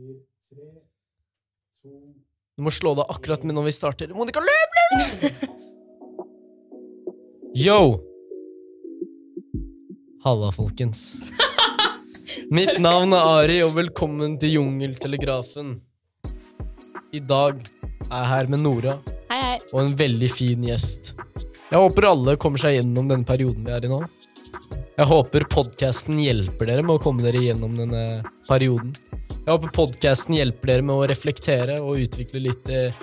sier tre, to Du må slå deg akkurat med når vi starter. Monica, løp, løp! Yo! Halla, folkens. Mitt navn er Ari, og velkommen til Jungeltelegrafen. I dag er jeg her med Nora Hei, hei. og en veldig fin gjest. Jeg håper alle kommer seg gjennom denne perioden vi er i nå. Jeg håper podkasten hjelper dere med å komme dere gjennom denne perioden. Jeg håper podkasten hjelper dere med å reflektere og utvikle litt eh,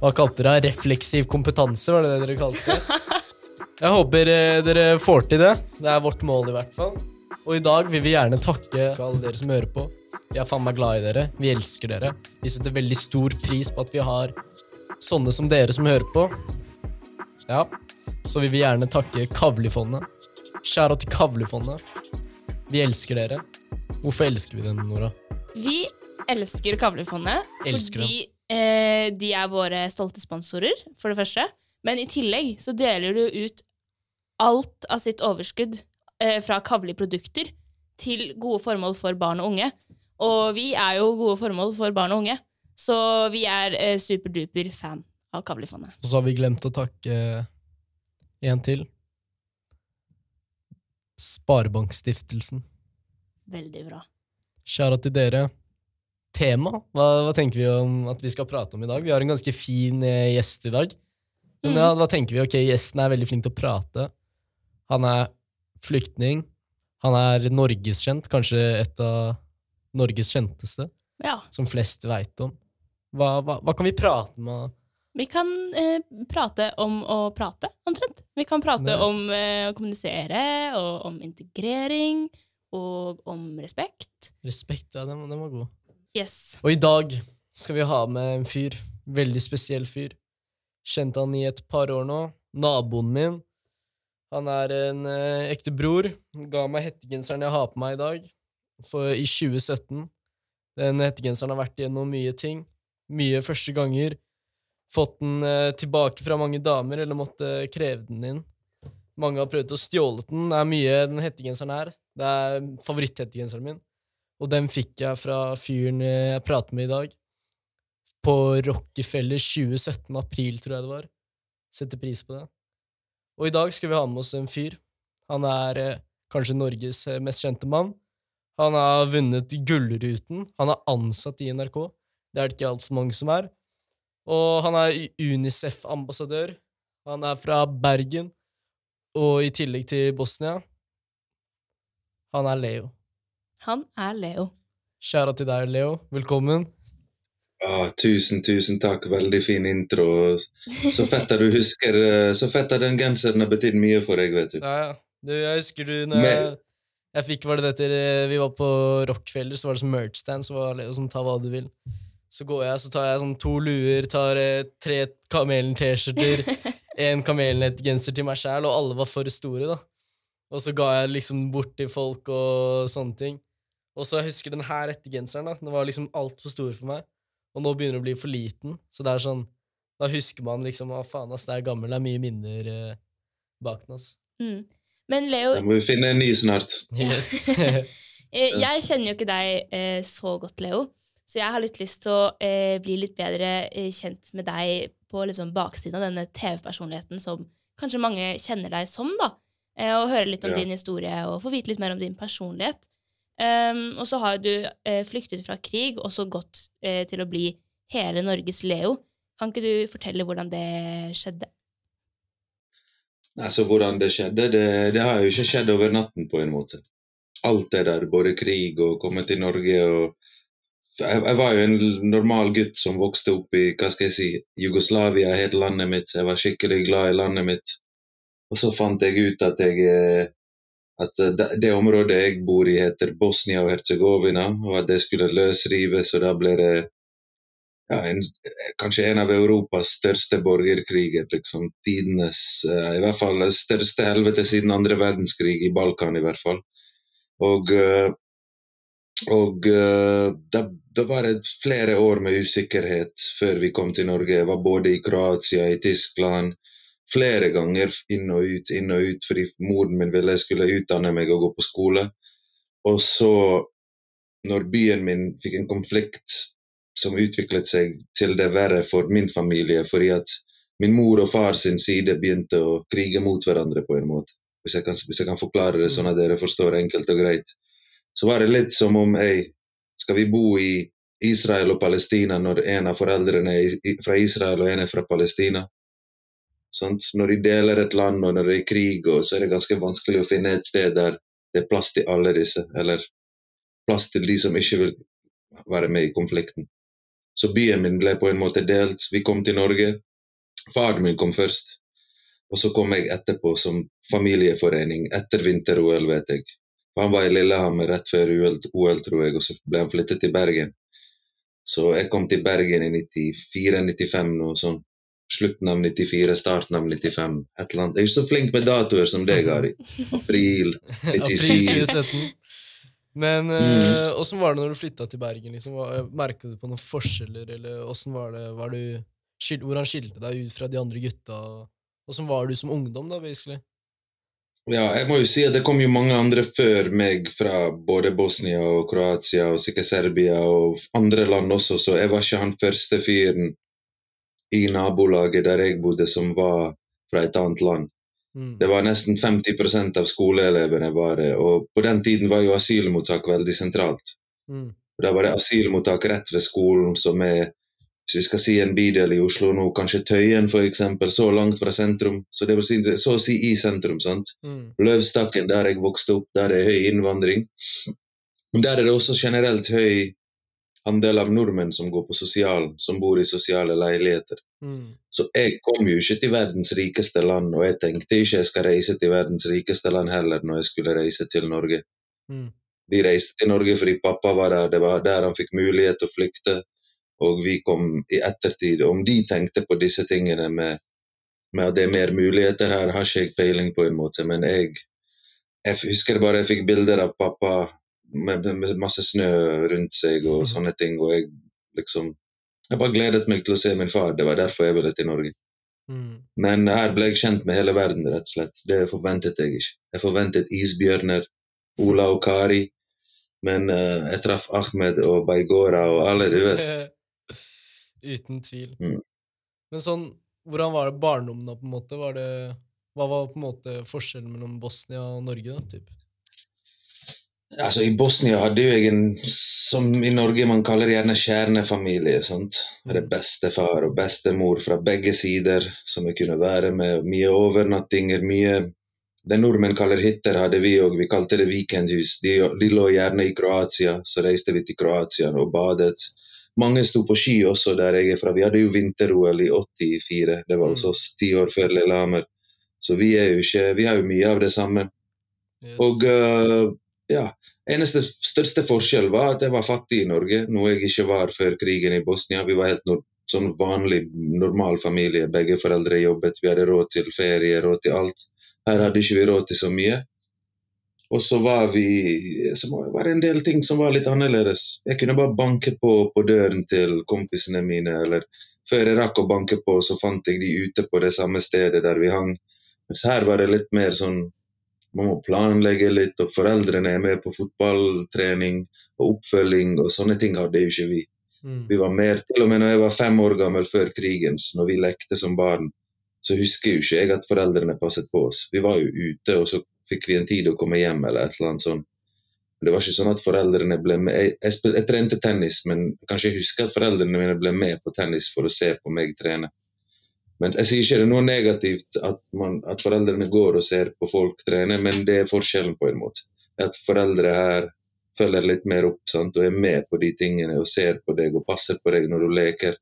Hva kalte dere det? Refleksiv kompetanse, var det det dere kalte det? Jeg håper eh, dere får til det. Det er vårt mål, i hvert fall. Og i dag vil vi gjerne takke alle dere som hører på. Vi er faen meg glad i dere. Vi elsker dere. Vi setter veldig stor pris på at vi har sånne som dere som hører på. Ja, så vil vi gjerne takke Kavlifondet. Skjæra til Kavlifondet. Vi elsker dere. Hvorfor elsker vi den, Nora? Vi elsker Kavlefondet Elsker fordi eh, de er våre stolte sponsorer, for det første. Men i tillegg så deler du ut alt av sitt overskudd eh, fra Kavli-produkter til gode formål for barn og unge. Og vi er jo gode formål for barn og unge, så vi er eh, superduper fan av Kavli-fondet. Og så har vi glemt å takke en til. Sparebankstiftelsen. Veldig bra. Kjære til dere. Tema? Hva, hva tenker vi om at vi skal prate om i dag? Vi har en ganske fin eh, gjest i dag. Men Mm. ja, hva tenker vi? Ok, Gjesten er veldig flink til å prate. Han er flyktning. Han er norgeskjent, kanskje et av Norges kjenteste, Ja. som flest veit om. Hva, hva, hva kan vi prate med Vi kan eh, prate om å prate, omtrent. Vi kan prate Nei. om eh, å kommunisere, og om integrering, og om respekt. Respekt? Ja, den, den var god. Yes. Og i dag skal vi ha med en fyr. Veldig spesiell fyr. Kjente han i et par år nå. Naboen min. Han er en eh, ekte bror. Ga meg hettegenseren jeg har på meg i dag, for i 2017. Den hettegenseren har vært igjennom mye ting. Mye første ganger. Fått den eh, tilbake fra mange damer, eller måtte kreve den inn. Mange har prøvd å stjåle den. Det er mye den hettegenseren er. Det er favoritthettegenseren min. Og den fikk jeg fra fyren jeg prater med i dag. På Rockefeller 2017, april, tror jeg det var. Setter pris på det. Og i dag skal vi ha med oss en fyr. Han er eh, kanskje Norges eh, mest kjente mann. Han har vunnet Gullruten. Han er ansatt i NRK. Det er det ikke altfor mange som er. Og han er Unicef-ambassadør. Han er fra Bergen, og i tillegg til Bosnia. Han er Leo. Han er Leo. Kjære til deg, Leo. Velkommen. Ah, tusen, tusen takk. Veldig fin intro. Så fett at du husker eh, Så fett at den genseren har betydd mye for deg, vet du. Ja, ja. Du, jeg husker du når jeg, Men- jeg fikk var det etter eh, Vi var på Rockefeller, så var det sånn merch-stand, så var Leo sånn ta hva du vil. Så går jeg, så tar jeg sånn to luer, tar eh, tre Kamelen-T-skjorter, en Kamelen-genser til meg sjæl, og alle var for store, da. Og så ga jeg liksom bort til folk og sånne ting. Og så jeg husker den her ettergenseren, da. Den var liksom altfor stor for meg. Og nå begynner den å bli for liten. Så det er sånn Da husker man liksom Å, faen, ass, det er gammel. Det er mye minner eh, bak den, ass. Mm. Men Leo, Da må vi finne en ny snart. Yes. eh, jeg kjenner jo ikke deg eh, så godt, Leo. Så jeg har litt lyst til å eh, bli litt bedre eh, kjent med deg på liksom, baksiden av denne TV-personligheten som kanskje mange kjenner deg som, da. Eh, og høre litt om Ja. din historie og få vite litt mer om din personlighet. Um, og så har du eh, flyktet fra krig og så gått eh, til å bli hele Norges Leo. Kan ikke du fortelle hvordan det skjedde? Altså, hvordan det skjedde, det, det har jo ikke skjedd over natten, på en måte. Alt det der, både krig og komme til Norge og jeg, jeg var jo en normal gutt som vokste opp i hva skal jeg si, Jugoslavia, het landet mitt. Jeg var skikkelig glad i landet mitt. Og så fant jeg ut at jeg eh, at eh, det, det området jeg bor i, heter Bosnia og Herzegovina, og at det skulle løsrives. Og da ble det ja, en, kanskje en av Europas største borgerkriger. liksom Tidenes eh, I hvert fall største helvete siden andre verdenskrig, i Balkan i hvert fall. Og, eh, og eh, da, da var det flere år med usikkerhet før vi kom til Norge. Jeg var både i Kroatia, i Tyskland, flere ganger inn og ut, inn og ut, fordi moren min ville jeg skulle utdanne meg og gå på skole. Og så, når byen min fikk en konflikt som utviklet seg til det verre for min familie, fordi at min mor og far sin side begynte å krige mot hverandre på en måte. Hvis jeg kan, hvis jeg kan forklare det sånn at dere forstår enkelt og greit. Så var det litt som om ei, skal vi bo i Israel og Palestina når en av foreldrene er fra Israel og en er fra Palestina? Sant? Når de deler et land og når det er krig, så er det ganske vanskelig å finne et sted der det er plass til alle disse, eller plass til de som ikke vil være med i konflikten. Så byen min ble på en måte delt. Vi kom til Norge. Faren min kom først. Og så kom jeg etterpå som familieforening etter vinter-OL, vet jeg. Han var i Lillehammer rett før OL, tror jeg, og så ble han flyttet til Bergen. Så jeg kom til Bergen i 94-95, noe sånn. Slutten av 94, starten av 95. Et eller annet. Jeg er ikke så flink med datoer som deg, Ari. April 97. April 2017. Men Mm. eh, var det når du flytta til Bergen? Liksom? Merka du på noen forskjeller, eller åssen var det var du, Hvordan skilte deg ut fra de andre gutta? Åssen var du som ungdom, da, basically? Ja, jeg må jo si at det kom jo mange andre før meg fra både Bosnia og Kroatia og sikkert Serbia og andre land også, så jeg var ikke han første fyren i nabolaget der jeg bodde som var fra et annet land. Mm. Det var nesten 50% av skoleelevene det, og på den tiden var jo asylmottak veldig sentralt. Mm. Da var det asylmottak rett ved skolen, som er hvis vi skal si en bydel i Oslo nå, kanskje Tøyen f.eks., så langt fra sentrum. Så det vil si, så å si i sentrum. sant? Mm. Løvstakken, der jeg vokste opp, der er høy innvandring. Men der er det også generelt høy andel av nordmenn som går på sosialen, som bor i sosiale leiligheter. Mm. Så jeg kom jo ikke til verdens rikeste land, og jeg tenkte ikke jeg skal reise til verdens rikeste land heller når jeg skulle reise til Norge. Mm. Vi reiste til Norge fordi pappa var der, det var der han fikk mulighet til å flykte. Og vi kom i ettertid. Om de tenkte på disse tingene med, med at det er mer muligheter her, har ikke jeg peiling på en måte. Men jeg, jeg husker bare jeg fikk bilder av pappa med, med, masse snø rundt seg og sånne ting. Og jeg liksom Jeg bare gledet meg til å se min far. Det var derfor jeg ville til Norge. Mm. Men her ble jeg kjent med hele verden, rett og slett. Det forventet jeg ikke. Jeg forventet isbjørner, Ola og Kari. Men uh, jeg traff Ahmed og Baigora og alle, du vet. Uten tvil. Mm. Men sånn, hvordan var det barndommen da, på en måte? Var det, hva var på en måte forskjellen mellom Bosnia og Norge, da? Typ? Altså, I Bosnia hadde jo jeg en, som i Norge man kaller gjerne kjernefamilie. sant? Det er bestefar og bestemor fra begge sider som jeg kunne være med. Mye overnattinger, mye Det nordmenn kaller hytter, hadde vi òg. Vi kalte det weekendhus. De, de lå gjerne i Kroatia, så reiste vi til Kroatia og badet. Mange sto på ski også der jeg er fra. Vi hadde jo vinter-OL i 84. Det var hos Mm. oss ti år før Lillehammer. Så vi er jo ikke Vi har jo mye av det samme. Yes. Og uh, ja, eneste største forskjell var at jeg var fattig i Norge, noe jeg ikke var før krigen i Bosnia. Vi var helt nor sånn vanlig, normal familie. Begge foreldre jobbet, vi hadde råd til ferie, råd til alt. Her hadde ikke vi råd til så mye. Og så var vi Så var det en del ting som var litt annerledes. Jeg kunne bare banke på på døren til kompisene mine, eller før jeg rakk å banke på, så fant jeg de ute på det samme stedet der vi hang. Mens her var det litt mer sånn man må planlegge litt, og foreldrene er med på fotballtrening og oppfølging, og sånne ting hadde jo ikke vi. mm. Vi var mer, Til og med når jeg var fem år gammel før krigen, så når vi lekte som barn, så husker jo ikke jeg at foreldrene passet på oss. Vi var jo ute, og så fikk vi en tid å komme hjem, eller et eller annet sånt. Det var ikke sånn at foreldrene ble med. Jeg, jeg, spil, jeg trente tennis, men kanskje jeg husker at foreldrene mine ble med på tennis for å se på meg trene. Men Jeg sier ikke det er noe negativt at, man, at foreldrene går og ser på folk trene, men det er forskjellen på en måte. At foreldre her følger litt mer opp sant? og er med på de tingene og ser på deg og passer på deg når du leker.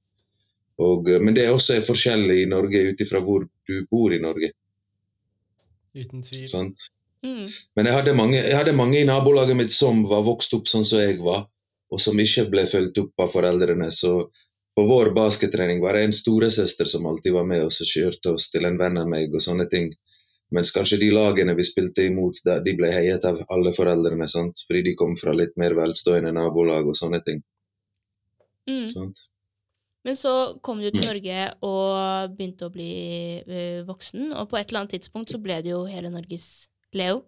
Og, eh, men det er også forskjellig i Norge ut ifra hvor du bor i Norge. Uten tvil. sant? Mm. Men jeg hadde, mange, jeg hadde mange i nabolaget mitt som var vokst opp sånn som jeg var, og som ikke ble fulgt opp av foreldrene. Så på vår baskettrening var det en storesøster som alltid var med oss og kjørte oss til en venn av meg og sånne ting. Mens kanskje de lagene vi spilte imot, de ble heiet av alle foreldrene, sant? fordi de kom fra litt mer velstående nabolag og sånne ting. Mm. Sant? Men så kom du til Mm. Norge og begynte å bli eh, voksen, og på et eller annet tidspunkt så ble det jo hele Norges Leo.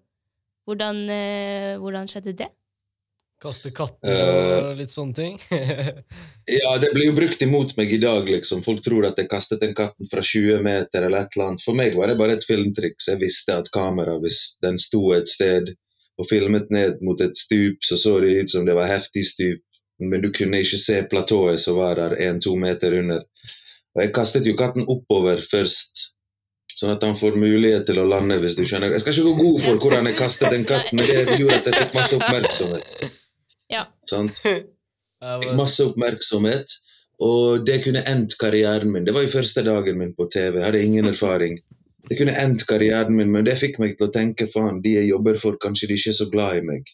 Hvordan, eh, hvordan skjedde det? Kaste katter og litt sånne ting. Ja, det blir jo brukt imot meg i dag, liksom. Folk tror at jeg kastet den katten fra 20 meter eller et eller annet. For meg var det bare et filmtriks. Jeg visste at kamera, hvis den sto et sted og filmet ned mot et stup, så så det ut som det var heftig stup. Men du kunne ikke se platået som var der én-to meter under. Og jeg kastet jo katten oppover først. Sånn at han får mulighet til å lande, hvis du skjønner. Jeg skal ikke gå god for hvordan jeg kastet den katten, men det gjorde at jeg fikk masse oppmerksomhet. Ja. Sant? Masse oppmerksomhet, og det kunne endt karrieren min. Det var jo første dagen min på TV, jeg hadde ingen erfaring. Det kunne endt karrieren min, men det fikk meg til å tenke faen, de jeg jobber for, kanskje de ikke er så glad i meg.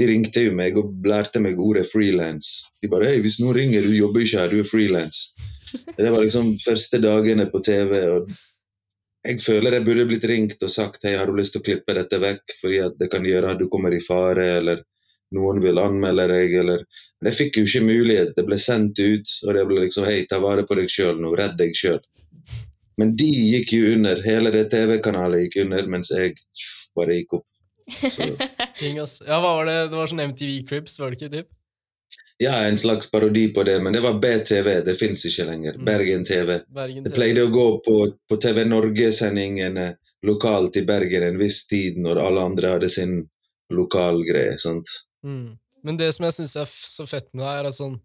De ringte jo meg og lærte meg ordet frilans. De bare hei, hvis noen ringer, du jobber ikke her, du er frilans. Det var liksom første dagene på TV, og jeg føler jeg burde blitt ringt og sagt hei, har du lyst til å klippe dette vekk, fordi at det kan gjøre at du kommer i fare, eller noen vil anmelde deg, eller Men jeg fikk jo ikke mulighet. Det ble sendt ut, og det ble liksom Hei, ta vare på deg sjøl nå. Redd deg sjøl. Men de gikk jo under. Hele det TV-kanalet gikk under, mens jeg bare gikk opp. Ja, hva var det? Det var sånn MTV Cribs, var det ikke? typ? ja, en slags parodi på det, men det var BTV. Det fins ikke lenger. Mm. Bergen TV. Bergen Det pleide å gå på, på TV Norge-sendingene lokalt i Bergen en viss tid, når alle andre hadde sin lokalgreie. sant? Mm. Men det som jeg syns er så fett med deg, er at sånn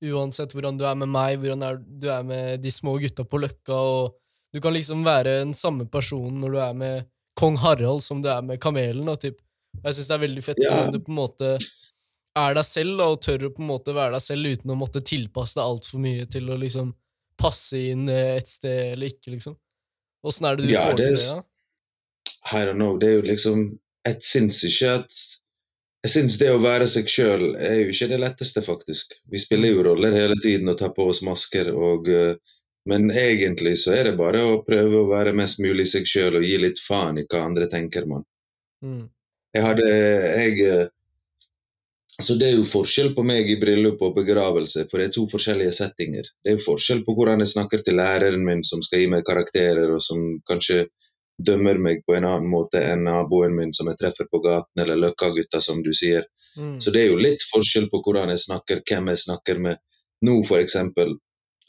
Uansett hvordan du er med meg, hvordan er, du er med de små gutta på Løkka, og du kan liksom være den samme personen når du er med kong Harald som du er med kamelen. Og typ. Og jeg syns det er veldig fett yeah. hvordan du på en måte er deg selv, da, og tør å på en måte være deg selv uten å måtte tilpasse deg altfor mye til å liksom passe inn eh, et sted eller ikke, liksom. Åssen er det du Ja, får det til det? da? I don't know. Det er jo liksom Jeg syns ikke at Jeg syns det å være seg sjøl er jo ikke det letteste, faktisk. Vi spiller jo roller hele tiden og tar på oss masker, og eh, Men egentlig så er det bare å prøve å være mest mulig seg sjøl og gi litt faen i hva andre tenker, mann. Mm. Jeg hadde jeg eh, Altså Det er jo forskjell på meg i bryllup og begravelse, for det er to forskjellige settinger. Det er jo forskjell på hvordan jeg snakker til læreren min, som skal gi meg karakterer, og som kanskje dømmer meg på en annen måte enn naboen min som jeg treffer på gaten, eller Løkka-gutta, som du sier. Mm. Så det er jo litt forskjell på hvordan jeg snakker, hvem jeg snakker med. Nå, eksempel,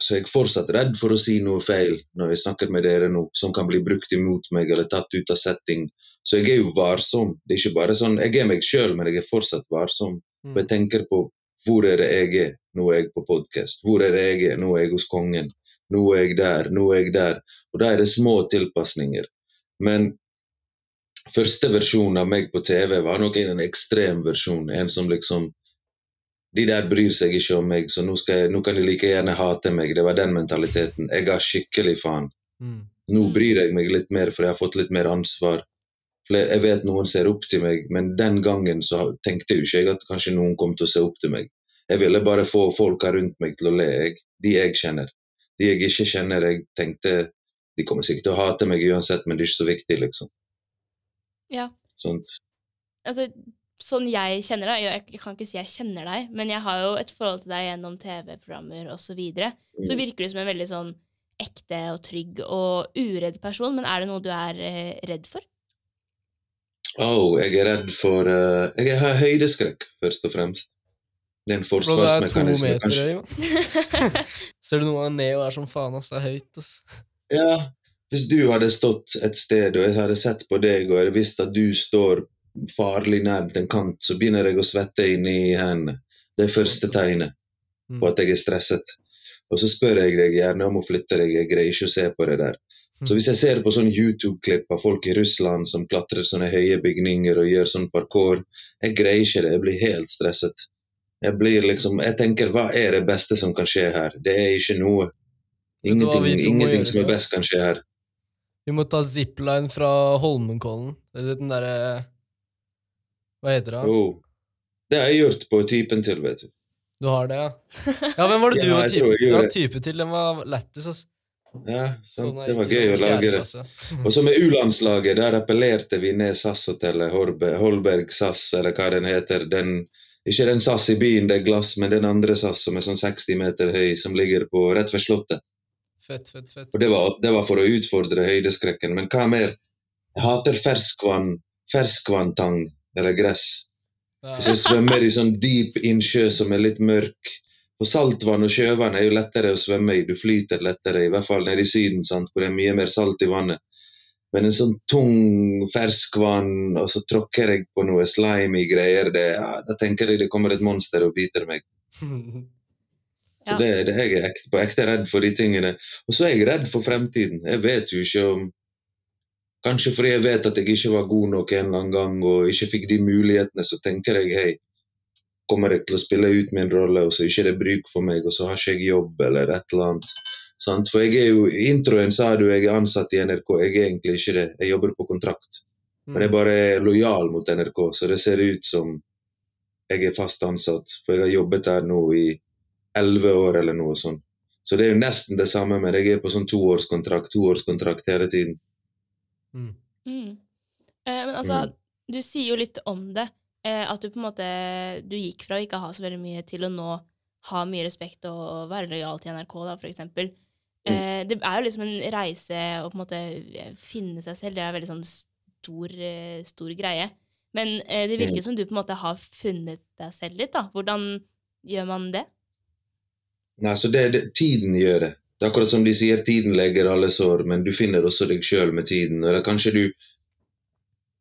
så er jeg fortsatt redd for å si noe feil når jeg snakker med dere nå, som kan bli brukt imot meg eller tatt ut av setting. Så jeg er jo varsom. Det er ikke bare sånn, Jeg er meg sjøl, men jeg er fortsatt varsom. Mm. Jeg tenker på hvor er det jeg er nå er jeg på podkast? Hvor er det jeg er nå er jeg hos kongen? Nå er jeg der, nå er jeg der. Og da er det små tilpasninger. Men første versjon av meg på TV var nok en ekstrem versjon. En som liksom De der bryr seg ikke om meg, så nå, skal jeg, nå kan de like gjerne hate meg. Det var den mentaliteten. Jeg ga skikkelig faen. Mm. Nå Mm. bryr jeg meg litt mer, for jeg har fått litt mer ansvar. Jeg vet noen ser opp til meg, men den gangen så tenkte jo ikke jeg at kanskje noen kom til å se opp til meg. Jeg ville bare få folka rundt meg til å le, jeg. De jeg kjenner. De jeg ikke kjenner, jeg tenkte de kommer sikkert til å hate meg uansett, men det er ikke så viktig, liksom. Ja. Sånt. altså, sånn jeg kjenner deg jeg, kan ikke si jeg kjenner deg, men jeg har jo et forhold til deg gjennom TV-programmer osv. Så, videre. så Mm. virker du som en veldig sånn ekte og trygg og uredd person. Men er det noe du er eh, redd for? Oh, jeg er redd for uh, Jeg har høydeskrekk, først og fremst. Det er en Bro, det er to forsvarsmekanisme. meter kanskje. jo. Ser du noen ganger ned og er som faen, ass. Det er høyt, ass. Ja, hvis du hadde stått et sted og jeg hadde sett på deg og jeg hadde visst at du står farlig nærmt en kant, så begynner jeg å svette inni hendene. Det er første tegnet Mm. på at jeg er stresset. Og så spør jeg deg gjerne om å flytte deg, jeg greier ikke å se på det der. Så hvis jeg ser på sånn YouTube-klipp av folk i Russland som klatrer sånne høye bygninger og gjør sånn parkour, jeg greier ikke det, jeg blir helt stresset. Jeg blir liksom, jeg tenker, hva er det beste som kan skje her? Det er ikke noe. Ingenting, vi ingenting som er best kan skje her. Vi må ta zipline fra Holmenkollen. Det Den derre Hva heter det? Oh. Det har jeg gjort på typen til, vet du. Du har det, ja? Ja, hvem var det du Ja, var type, du var type til? Den var lættis, altså. Ja, sant? Sånn det var gøy å sånn lage det. Og så med U-landslaget, der appellerte vi ned SAS-hotellet, Holberg SAS, eller hva den heter. Den, ikke den SAS i byen, det er glass, men den andre SAS som er sånn 60 meter høy, som ligger på rett ved Slottet. Fett, fett, fett. Det var, det var for å utfordre høydeskrekken. Men hva mer? Jeg hater ferskvann, ferskvanntang eller gress. Ja. Hvis jeg svømmer i sånn dyp innsjø som er litt mørk For saltvann og sjøvann er jo lettere å svømme i. Du flyter lettere, i hvert fall nede i Syden, sant? hvor det er mye mer salt i vannet. Men en sånn tung ferskvann, og så tråkker jeg på noe slimy greier, det, ja, da tenker jeg det kommer et monster og biter meg. Så Ja. det, det jeg er ekte, på ekte redd for de tingene. Og så er jeg redd for fremtiden. Jeg vet jo ikke om Kanskje fordi jeg vet at jeg ikke var god nok en eller annen gang og ikke fikk de mulighetene, så tenker jeg hei, kommer jeg til å spille ut min rolle, og så ikke det ikke bruk for meg, og så har ikke jeg jobb eller et eller annet. Sant? For jeg er jo, I introen sa du jeg er ansatt i NRK, jeg er egentlig ikke det. Jeg jobber på kontrakt. Men jeg bare er lojal mot NRK, så det ser ut som jeg er fast ansatt. For jeg har jobbet der nå i elleve år eller noe sånt. Så det er jo nesten det samme, men jeg er på sånn toårskontrakt, toårskontrakt hele tiden. Mm. Mm. Eh, men altså, Mm. du sier jo litt om det. Eh, at du på en måte Du gikk fra å ikke ha så veldig mye til å nå ha mye respekt og være lojal til NRK, da, for eksempel. Mm. Eh, det er jo liksom en reise å på en måte eh, finne seg selv. Det er en veldig sånn stor, eh, stor greie. Men eh, det virker Mm. som du på en måte har funnet deg selv litt, da. Hvordan gjør man det? Nei, så det, det, Tiden gjør det. Det er akkurat som de sier, tiden legger alle sår, men du finner også deg sjøl med tiden. Eller kanskje du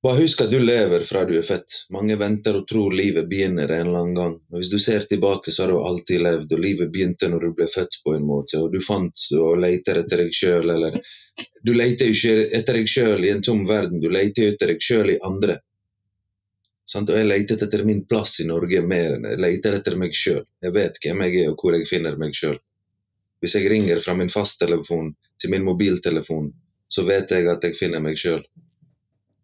Bare husk at du lever fra du er født. Mange venter og tror livet begynner en eller annen gang. Og Hvis du ser tilbake, så har du alltid levd, og livet begynte når du ble født på en måte. Og du fant og leter etter deg sjøl, eller Du leter jo ikke etter deg sjøl i en tom verden, du leter etter deg sjøl i andre. Og jeg leter etter min plass i Norge mer enn jeg leter etter meg sjøl. Jeg vet hvem jeg er og hvor jeg finner meg sjøl. Hvis jeg ringer fra min fasttelefon til min mobiltelefon, så vet jeg at jeg finner meg sjøl.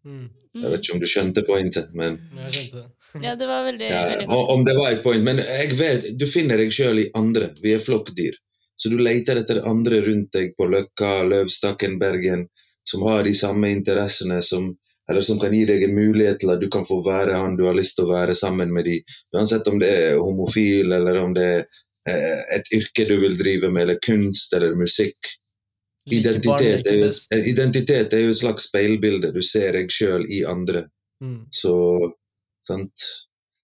Mm. Jeg vet ikke om du skjønte pointet, men Jeg skjønte. Ja, det var veldig, ja, veldig. Om det var et point. Men jeg vet, du finner deg sjøl i andre. Vi er flokkdyr. Så du leter etter andre rundt deg på Løkka, Løvstakken, Bergen, som har de samme interessene, som, eller som kan gi deg en mulighet til at du kan få være han du har lyst til å være sammen med de. Uansett om det er homofil, eller om det er eh, et yrke du vil drive med, eller kunst eller musikk. Identitet er, jo, eh, identitet er jo et slags speilbilde. Du ser deg sjøl i andre. Mm. Så sant?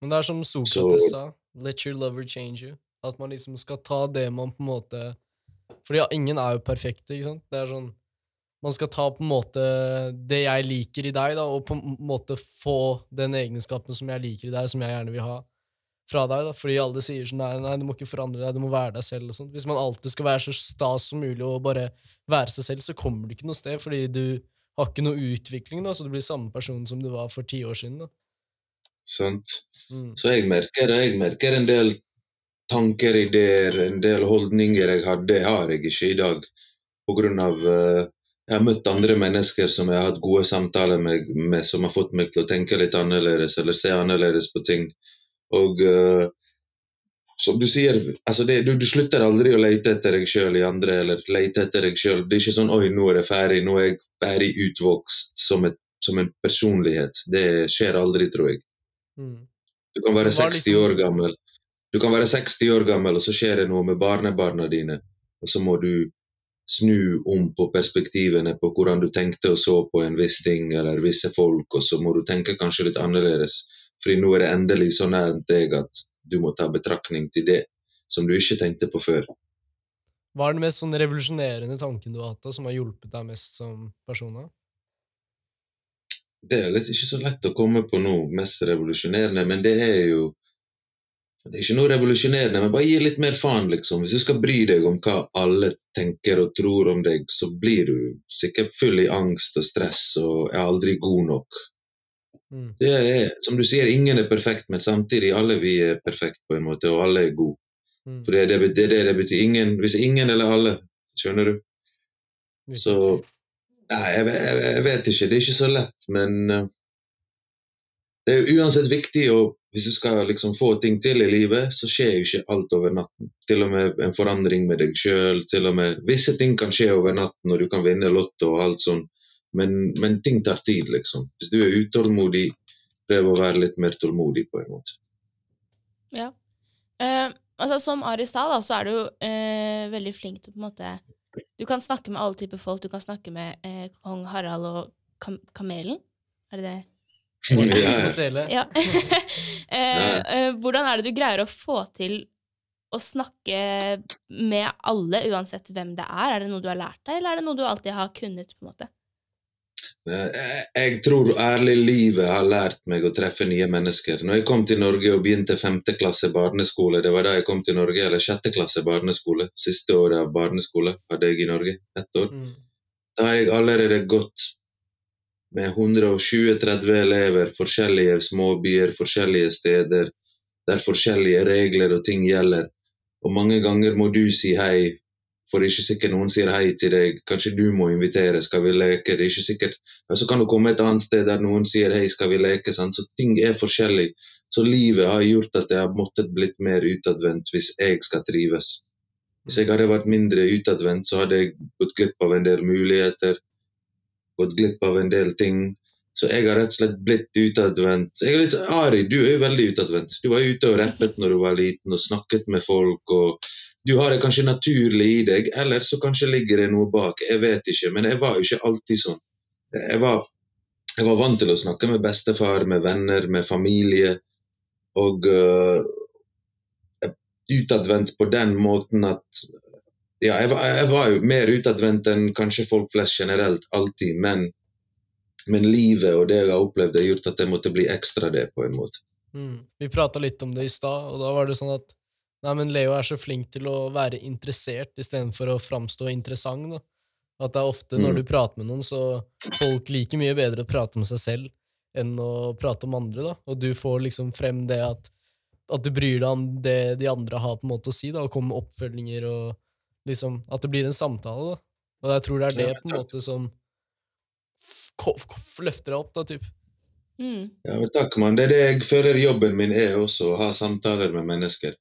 Men det er som Sokrates sa, let your lover change you. At man liksom skal ta det man på en måte For ja, ingen er jo perfekte, ikke sant? Det er sånn Man skal ta på en måte det jeg liker i deg, da, og på en måte få den egenskapen som jeg liker i deg, som jeg gjerne vil ha fra deg. da, Fordi alle sier sånn nei, nei, du må ikke forandre deg, du må være deg selv. og sånt. Hvis man alltid skal være så stas som mulig og bare være seg selv, så kommer du ikke noe sted, fordi du har ikke noe utvikling, da, så du blir samme person som du var for ti år siden. da. sant? Mm. Så jeg merker, jeg merker en del tanker, ideer, en del holdninger jeg hadde, har jeg ikke i dag. På grunn av eh, Jeg har møtt andre mennesker som jeg har hatt gode samtaler med, med som har fått meg til å tenke litt annerledes, eller se annerledes på ting. Og uh, som du sier, altså det, du, du slutter aldri å lete etter deg sjøl i andre, eller lete etter deg sjøl. Det er ikke sånn 'oi, nå er jeg ferdig', nå er jeg ferdig utvokst som, et, som en personlighet. Det skjer aldri, tror jeg. Mm. Du kan være Men hva er 60 liksom- år gammel, du kan være 60 år gammel, og så skjer det noe med barnebarna dine. Og så må du snu om på perspektivene på hvordan du tenkte og så på en viss ting eller visse folk, og så må du tenke kanskje litt annerledes. Fordi nå er det endelig så nærmt deg at du må ta betraktning til det som du ikke tenkte på før. Hva er den mest sånn revolusjonerende tanken du har hatt, som har hjulpet deg mest som person? Det er litt ikke så lett å komme på noe mest revolusjonerende, men det er jo Det er ikke noe revolusjonerende, men bare gi litt mer faen, liksom. Hvis du skal bry deg om hva alle tenker og tror om deg, så blir du sikkert full i angst og stress og er aldri god nok. Mm. Det er, som du sier, ingen er perfekt, men samtidig alle vi er perfekt på en måte, og alle er gode. Mm. For det er det, det, det betyr. Ingen, hvis ingen eller alle, skjønner du? Så. Nei, jeg, jeg, jeg vet ikke. Det er ikke så lett, men eh, det er uansett viktig å Hvis du skal liksom få ting til i livet, så skjer jo ikke alt over natten. Til og med en forandring med deg sjøl. Visse ting kan skje over natten, og du kan vinne Lotto og alt sånt. men, men ting tar tid, liksom. Hvis du er utålmodig, prøv å være litt mer tålmodig, på en måte. Ja. Eh, altså, som Ari sa, da, så er du eh, veldig flink til på en måte Du kan snakke med alle typer folk. Du kan snakke med eh, kong Harald og kam Kamelen. Er det det? Ja. eh, eh, hvordan er det du greier å få til å snakke med alle, uansett hvem det er? Er det noe du har lært deg, eller er det noe du alltid har kunnet? på en måte? Eh, Jeg tror ærlig livet har lært meg å treffe nye mennesker. Når jeg kom til Norge og begynte femte klasse barneskole, det var da jeg kom til Norge, eller sjette klasse barneskole, siste året av barneskole hadde jeg i Norge, ett år. Mm. Da har jeg allerede gått med 120-30 elever, forskjellige småbyer, forskjellige steder, der forskjellige regler og ting gjelder. Og mange ganger må du si hei, for det er ikke sikkert noen sier hei til deg. Kanskje du må invitere, skal vi leke? Det er ikke sikkert. Og så kan du komme et annet sted der noen sier hei, skal vi leke? Sant? Så ting er forskjellig. Så livet har gjort at jeg har måttet blitt mer utadvendt hvis jeg skal trives. Hvis jeg hadde vært mindre utadvendt, så hadde jeg gått glipp av en del muligheter. Gått glipp av en del ting. Så jeg har rett og slett blitt utadvendt. Ari, du er jo veldig utadvendt. Du var ute og rappet når du var liten og snakket med folk. og Du har det kanskje naturlig i deg, eller så kanskje ligger det noe bak. Jeg vet ikke, men jeg var jo ikke alltid sånn. Jeg var, jeg var vant til å snakke med bestefar, med venner, med familie. Og uh, utadvendt på den måten at ja, jeg, var, jeg var jo mer utadvendt enn kanskje folk flest generelt, alltid. Men, men livet og det jeg har opplevd, har gjort at jeg måtte bli ekstra det, på en måte. Mm. Vi prata litt om det i stad, og da var det sånn at Nei, men Leo er så flink til å være interessert istedenfor å framstå interessant. da. At det er ofte når Mm. du prater med noen, så folk liker mye bedre å prate med seg selv enn å prate om andre. da. Og du får liksom frem det at, at du bryr deg om det de andre har på en måte å si, da, og kommer med oppfølginger og liksom At det blir en samtale. da. Og jeg tror det er det Ja, på en måte som f- ko- f- løfter deg opp, da, typ. Mm. Ja, men takk, mann. Det er det jeg føler jobben min er også, å ha samtaler med mennesker.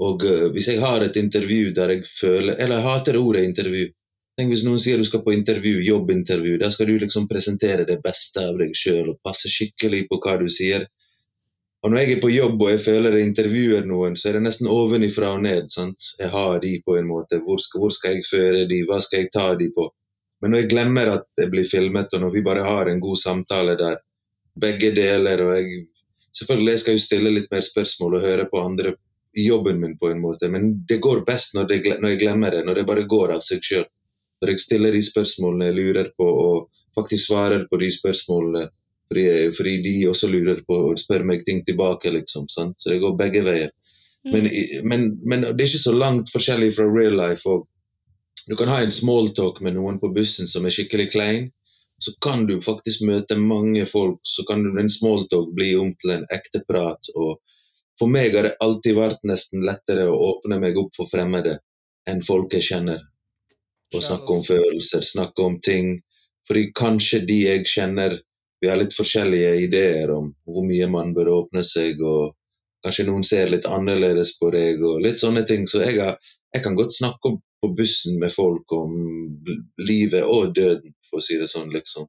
Og uh, hvis jeg har et intervju der jeg føler Eller jeg hater ordet intervju. Tenk hvis noen sier du skal på intervju, jobbintervju. Da skal du liksom presentere det beste av deg sjøl og passe skikkelig på hva du sier. Og når jeg er på jobb og jeg føler jeg intervjuer noen, så er det nesten ovenifra og ned. sant? Jeg har de på en måte. Hvor skal, hvor skal jeg føre de? Hva skal jeg ta de på? Men når jeg glemmer at det blir filmet, og når vi bare har en god samtale der begge deler, og jeg Selvfølgelig skal jeg stille litt mer spørsmål og høre på andre i jobben min på en måte, men det går best når, det, når jeg glemmer det, når det bare går av seg sjøl. Når jeg stiller de spørsmålene jeg lurer på, og faktisk svarer på de spørsmålene fordi, fordi de også lurer på og spør meg ting tilbake, liksom. Sant? Så det går begge veier. Mm. Men, men, men det er ikke så langt forskjellig fra real life. Og du kan ha en smalltalk med noen på bussen som er skikkelig klein. Så kan du faktisk møte mange folk, så kan en smalltalk bli om til en ekte prat. Og for meg har det alltid vært nesten lettere å åpne meg opp for fremmede enn folk jeg kjenner. Og snakke om følelser, snakke om ting. Fordi kanskje de jeg kjenner, vi har litt forskjellige ideer om hvor mye man bør åpne seg, og kanskje noen ser litt annerledes på deg, og litt sånne ting. Så jeg, har, jeg kan godt snakke om, på bussen med folk om livet og døden, for å si det sånn, liksom.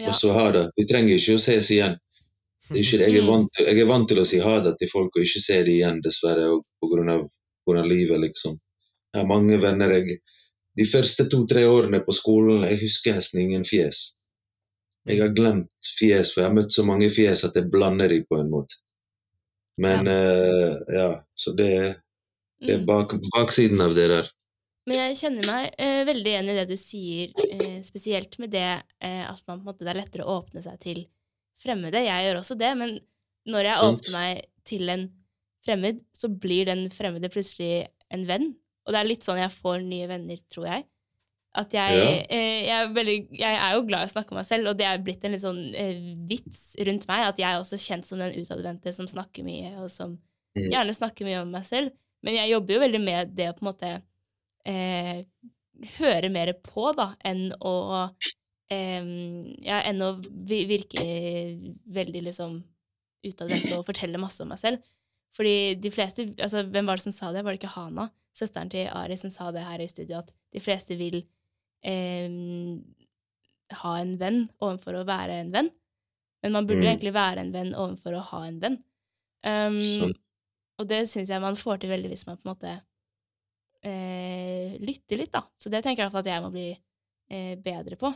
Ja. Og så ha det. Vi trenger ikke å ses igjen. Det er ikke. Jeg, er Mm. vant til, jeg er vant til å si ha det til folk og ikke se det igjen, dessverre, og på grunn av, på grunn av livet, liksom. Jeg har mange venner jeg De første to-tre årene på skolen, jeg husker nesten ingen fjes. Jeg har glemt fjes, for jeg har møtt så mange fjes at jeg blander de på en måte. Men eh, ja, så det, det er Mm. bak, baksiden av det der. Men jeg kjenner meg uh, veldig igjen i det du sier, uh, spesielt med det at man, måte, det er lettere å åpne seg til fremmede. Jeg gjør også det, men når jeg Sånt. åpner meg til en fremmed, så blir den fremmede plutselig en venn. Og det er litt sånn jeg får nye venner, tror jeg. At jeg, Ja. eh, jeg, er veldig, jeg er jo glad i å snakke om meg selv, og det er blitt en litt sånn eh, vits rundt meg, at jeg er også kjent som den utadvendte som snakker mye, og som Mm. gjerne snakker mye om meg selv. Men jeg jobber jo veldig med det å på en måte eh, høre mer på, da, enn å eh, Ja, enn å virke veldig liksom utadvendt og fortelle masse om meg selv. Fordi de fleste altså Hvem var det som sa det? Var det ikke Hana, søsteren til Ari, som sa det her i studio, at de fleste vil ha en venn overfor å være en venn. Men man burde Mm. egentlig være en venn overfor å ha en venn. Um, og det syns jeg man får til veldig hvis man på en måte eh, lytter litt, da. Så det tenker jeg i hvert fall at jeg må bli eh, bedre på.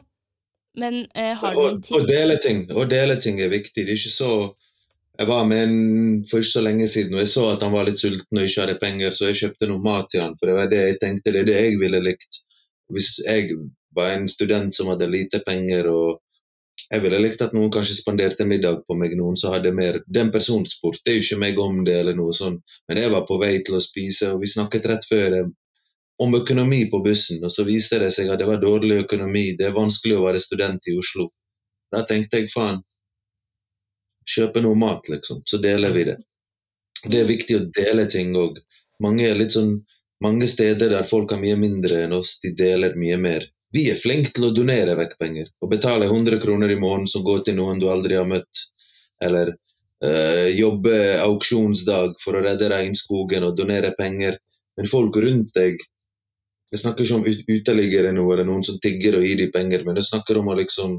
Men eh, har du noen tips? Å dele ting. Og dele ting er viktig. Det er ikke så Jeg var med en for ikke så lenge siden, og jeg så at han var litt sulten og ikke hadde penger, så jeg kjøpte noe mat til han, for det var det jeg tenkte, det er det jeg ville likt. Hvis jeg var en student som hadde lite penger, og jeg ville likt at noen kanskje spanderte middag på meg, noen som hadde mer Den personen spurte jo ikke meg om det, eller noe sånt, men jeg var på vei til å spise, og vi snakket rett før eh, om økonomi på bussen, og så viste det seg at det var dårlig økonomi, det er vanskelig å være student i Oslo. Da tenkte jeg faen, kjøpe noe mat, liksom, så deler vi det. Det er viktig å dele ting òg. Mange er litt sånn mange steder der folk har mye mindre enn oss, de deler mye mer. Vi er flinke til å donere vekk penger, og betale 100 kroner i måneden som går til noen du aldri har møtt, eller øh, jobbe auksjonsdag for å redde regnskogen og donere penger. Men folk rundt deg Jeg snakker ikke om uteliggere nå, eller noen som tigger og gir dem penger, men jeg snakker om å liksom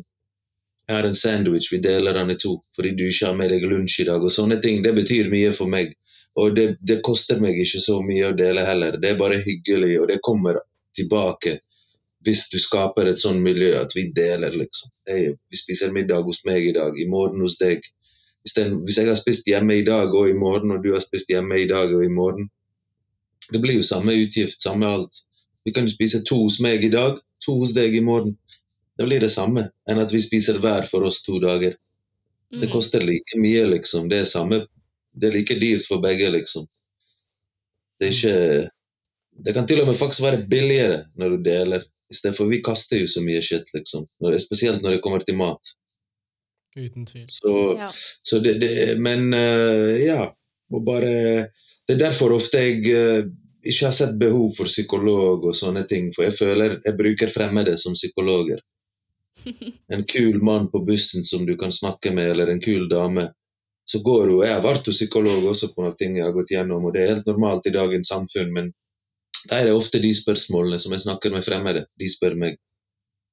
Jeg har en sandwich, vi deler den i to fordi du ikke har med deg lunsj i dag, og sånne ting. Det betyr mye for meg. Og det, det koster meg ikke så mye å dele heller. Det er bare hyggelig, og det kommer tilbake hvis du skaper et sånn miljø at vi deler, liksom. Hey, vi spiser middag hos meg i dag, i morgen hos deg. Hvis, jeg har spist hjemme i dag og i morgen, og du har spist hjemme i dag og i morgen Det blir jo samme utgift, samme alt. Vi kan jo spise to hos meg i dag, to hos deg i morgen. Det blir det samme enn at vi spiser hver for oss to dager. Det Mm. koster like mye, liksom. Det er samme Det er like dyrt for begge, liksom. Det er ikke Det kan til og med faktisk være billigere når du deler. I stedet for vi kaster jo så mye skitt, liksom. Når spesielt når det kommer til mat. Uten tvil. Så, Ja. så det, det Men uh, ja. Og bare Det er derfor ofte jeg uh, ikke har sett behov for psykolog og sånne ting. For jeg føler jeg bruker fremmede som psykologer. En kul mann på bussen som du kan snakke med, eller en kul dame. Så går hun Jeg har vært hos psykolog også på noen ting jeg har gått gjennom, og det er helt normalt i dagens samfunn, men der er det ofte de spørsmålene som jeg snakker med fremmede. De spør meg.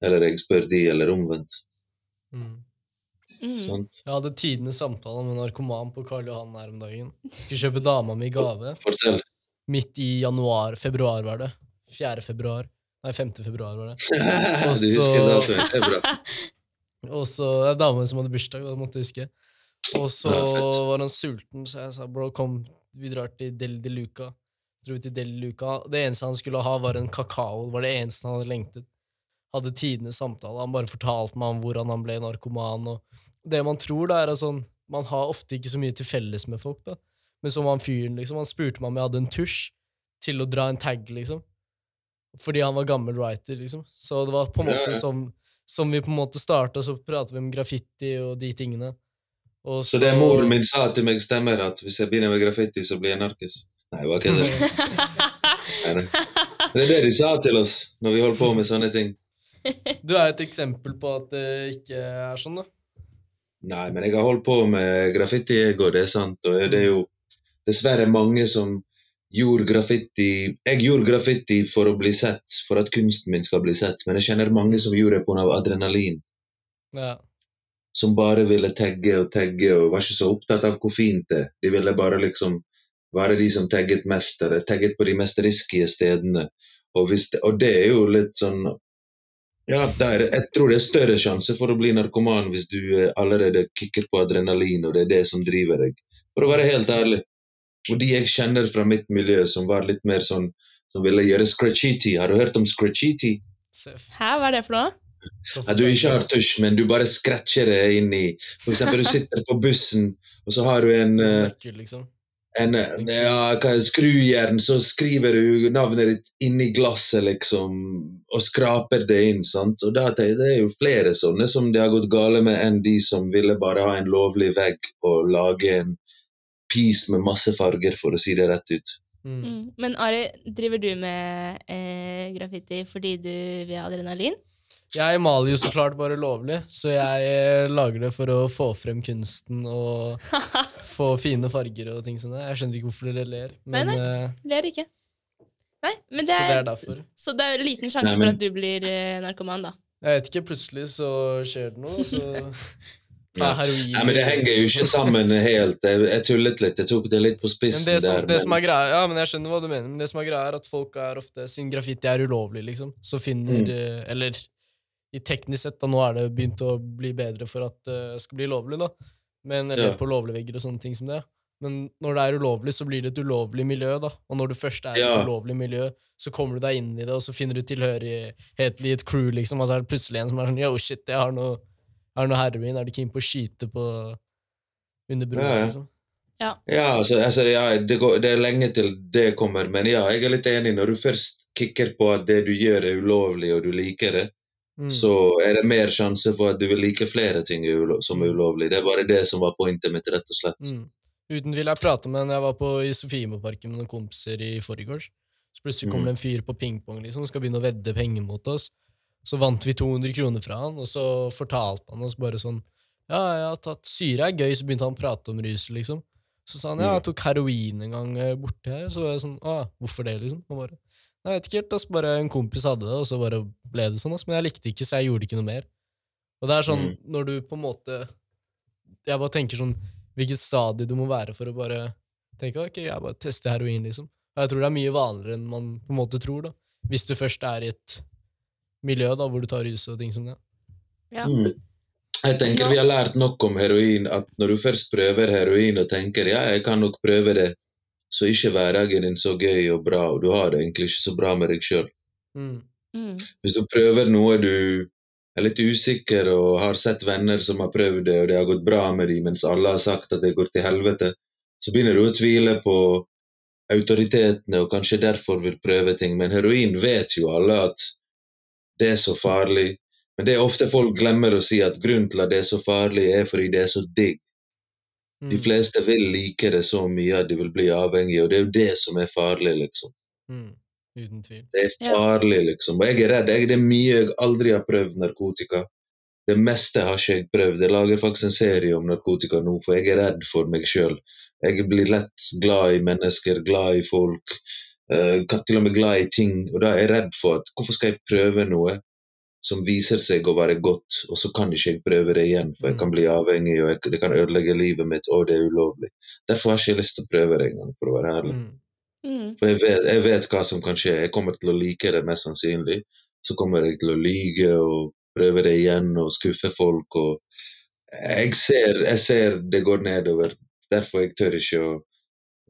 Eller jeg spør de, eller omvendt. Mm. Mm. Jeg hadde tidenes samtale med en narkoman på Karl Johan her om dagen. Jeg Skulle kjøpe dama mi gave. Fortell. Midt i januar. Februar var det. 4. februar. Nei, 5. februar var det. du Og så- husker datoen. Det er bra. Og så det er damen som hadde bursdag, da måtte jeg huske. Og så var han sulten, så jeg sa bro, kom, vi drar til Del de Luca. Dro til Del de Luca. Det eneste han skulle ha, var en kakao. Det var det eneste han hadde lengtet. Hadde tidenes samtale. Han bare fortalte meg om hvordan han ble narkoman. Og det man tror, da, er at sånn Man har ofte ikke så mye til felles med folk, da. Men som han fyren, liksom. Han spurte meg om jeg hadde en tusj til å dra en tag, liksom. Fordi han var gammel writer, liksom. Så det var på en måte som som vi på en måte starta, så prater vi om graffiti og de tingene. Og Så det moren min sa til meg, stemmer at hvis jeg begynner med graffiti, så blir jeg narkis? Nei, det var ikke det. Er det de sa til oss når vi holdt på med sånne ting. Du er et eksempel på at det ikke er sånn, da. Nei, men jeg har holdt på med graffiti, jeg òg, det er sant. Og det er jo dessverre mange som gjorde graffiti Jeg gjorde graffiti for å bli sett, for at kunsten min skal bli sett, men jeg kjenner mange som gjorde det pga. adrenalin. Ja. Som bare ville tagge og tagge og var ikke så opptatt av hvor fint det. De ville bare liksom være de som tagget mest, eller tagget på de mest risky stedene. Og, hvis det, og det er jo litt sånn Ja, der, jeg tror det er større sjanse for å bli narkoman hvis du eh, allerede kicker på adrenalin, og det er det som driver deg. For å være helt ærlig. Og de jeg kjenner fra mitt miljø som var litt mer sånn som ville gjøre scratchiti. Har du hørt om scratchiti? Seff. Hæ, hva er det for noe? At du ikke har tusj, men du bare scratcher det inn i For eksempel, du sitter på bussen, og så har du en, eh, liksom. en eh, ja, er det, skrujern, så skriver du navnet ditt inni glasset, liksom, og skraper det inn. sant? Og da, tenker jeg, Det er jo flere sånne som det har gått gale med, enn de som ville bare ha en lovlig vegg og lage en piece med masse farger, for å si det rett ut. Mm. Mm. Men Ari, driver du med eh, graffiti fordi du vil ha adrenalin? Jeg maler jo så klart bare lovlig, så jeg eh, lager det for å få frem kunsten og få fine farger og ting som det. Jeg skjønner ikke hvorfor dere ler, men Nei, nei, Ler ikke. Nei, men det Så det er, er derfor. så det er liten sjanse Nei, men- for at du blir eh, narkoman, da. Jeg vet ikke, plutselig så skjer det noe, så Ja. Nei, men Det henger jo ikke sammen helt. Jeg, jeg tullet litt. Jeg tok det litt på Men spissen det som, der. det men- som er greia, ja, men jeg skjønner hva du mener, men det som er greia er at folk er ofte, siden graffiti er ulovlig, liksom, så finner Mm. eh, Eller i teknisk sett, da nå er det begynt å bli bedre for at det skal bli lovlig, da. Men, eller Ja. på lovlige vegger og sånne ting som det. Men når det er ulovlig, så blir det et ulovlig miljø, da. Og når du først er i Ja. et ulovlig miljø, så kommer du deg inn i det, og så finner du tilhørighet i et crew, liksom, og så er det plutselig en som er sånn yo, shit, jeg har noe, har noe heroin, er du keen på å skyte på under broa, Ja, ja. liksom? Ja, altså, altså ja, det, går, det er lenge til det kommer, men ja, jeg er litt enig. Når du først kicker på at det du gjør er ulovlig, og du liker det, Mm. så er det mer sjanse for at du vil like flere ting som er Mm. ulovlig. Det er bare det som var pointet mitt, rett og slett. Mm. Uten tvil. Jeg prate med en jeg var på i Sofiemoparken med noen kompiser i forgårs. Så plutselig kommer det en fyr på pingpong liksom, og skal begynne å vedde penger mot oss. Så vant vi 200 kroner fra han, og så fortalte han oss bare sånn Ja, jeg har tatt syre er gøy, så begynte han å prate om rus, liksom. Så sa han ja, jeg tok heroin en gang eh, borte her. Så var jeg sånn Å, hvorfor det, liksom? Han bare jeg vet ikke helt, altså Bare en kompis hadde det, og så bare ble det sånn, Altså. Men jeg likte ikke, så jeg gjorde ikke noe mer. Og det er sånn, Mm. når du på en måte Jeg bare tenker sånn hvilket stadie du må være for å bare tenke ok, jeg bare tester heroin, liksom. Og jeg tror det er mye vanligere enn man på en måte tror, da. Hvis du først er i et miljø da, hvor du tar rus og ting som det. Ja. Mm. Jeg tenker vi har lært nok om heroin at når du først prøver heroin og tenker ja, jeg kan nok prøve det, så er ikke hverdagen din så gøy og bra, og du har det egentlig ikke så bra med deg sjøl. Mm. Mm. Hvis du prøver noe du er litt usikker og har sett venner som har prøvd det, og det har gått bra med dem, mens alle har sagt at det går til helvete, så begynner du å tvile på autoritetene og kanskje derfor vil prøve ting. Men heroin vet jo alle at det er så farlig. Men det er ofte folk glemmer å si at grunnen til at det er så farlig, er fordi det er så digg. De Mm. fleste vil like det så mye at de vil bli avhengige, og det er jo det som er farlig, liksom. Mm. Uten tvil. Det er farlig, liksom. Og jeg er redd. Jeg, det er mye jeg aldri har prøvd narkotika. Det meste har ikke jeg prøvd. Jeg lager faktisk en serie om narkotika nå, for jeg er redd for meg sjøl. Jeg blir lett glad i mennesker, glad i folk, Uh, til og med glad i ting. Og da er jeg redd for at hvorfor skal jeg prøve noe som viser seg å være godt, og så kan ikke jeg prøve det igjen, for jeg kan bli avhengig, og jeg, det kan ødelegge livet mitt, og det er ulovlig. Derfor har jeg ikke lyst til å prøve det engang, for å være ærlig. Mm. Mm. For jeg vet, jeg vet hva som kan skje. Jeg kommer til å like det mest sannsynlig. Så kommer jeg til å lyge og prøve det igjen og skuffe folk. Og jeg, ser, jeg ser det går nedover. Derfor jeg tør ikke å,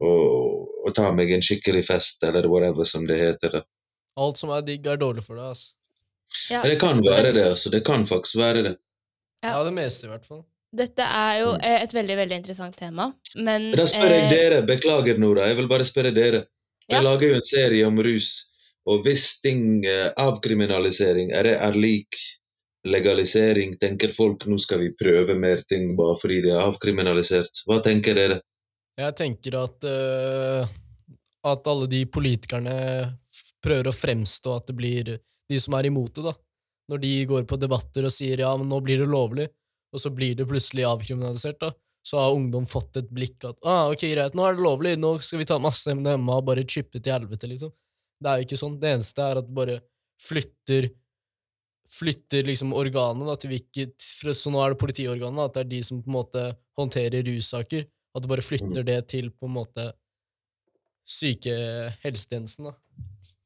å, å ta meg en skikkelig fest, eller whatever som det heter. Alt som er digg, er dårlig for deg, ass. Ja. Det kan være det. altså. Det kan faktisk være det. Ja. Ja, det meste, i hvert fall. Dette er jo Mm. eh, et veldig veldig interessant tema, men Da spør jeg eh, dere. Beklager, Nora. Jeg vil bare spørre dere. Ja. Lager jo en serie om rus. Og hvis ting, eh, avkriminalisering er, er lik legalisering, tenker folk nå skal vi prøve mer ting bare fordi det er avkriminalisert. Hva tenker dere? Jeg tenker at, uh, at alle de politikerne prøver å fremstå at det blir de som er imot det, da. Når de går på debatter og sier ja, men nå blir det lovlig, og så blir det plutselig avkriminalisert, da. Så har ungdom fått et blikk at ah, ok, greit, nå er det lovlig, nå skal vi ta masse MDMA og bare chippe til helvete, liksom. Det er jo ikke sånn. Det eneste er at det bare flytter flytter liksom organet da, til hvilket for- Så nå er det politiorganet, at det er de som på en måte håndterer russaker. At du bare flytter det til på en måte sykehelsetjenesten, da.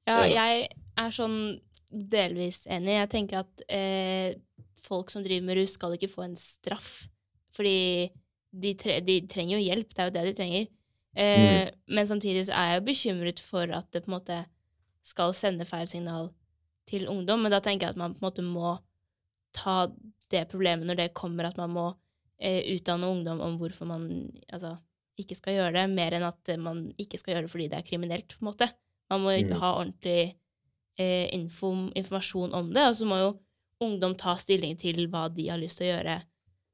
Ja, Ja. jeg er sånn delvis enig. Jeg tenker at eh, folk som driver med rus, skal ikke få en straff. Fordi de, tre de trenger jo hjelp, det er jo det de trenger. Eh, Men samtidig så er jeg jo bekymret for at det på en måte skal sende feil signal til ungdom. Men da tenker jeg at man på en måte må ta det problemet når det kommer, at man må eh, utdanne ungdom om hvorfor man altså, ikke skal gjøre det, mer enn at man ikke skal gjøre det fordi det er kriminelt, på en måte. Man må Mm. ha ordentlig eh, info, informasjon om det, og så må jo ungdom ta stilling til hva de har lyst til å gjøre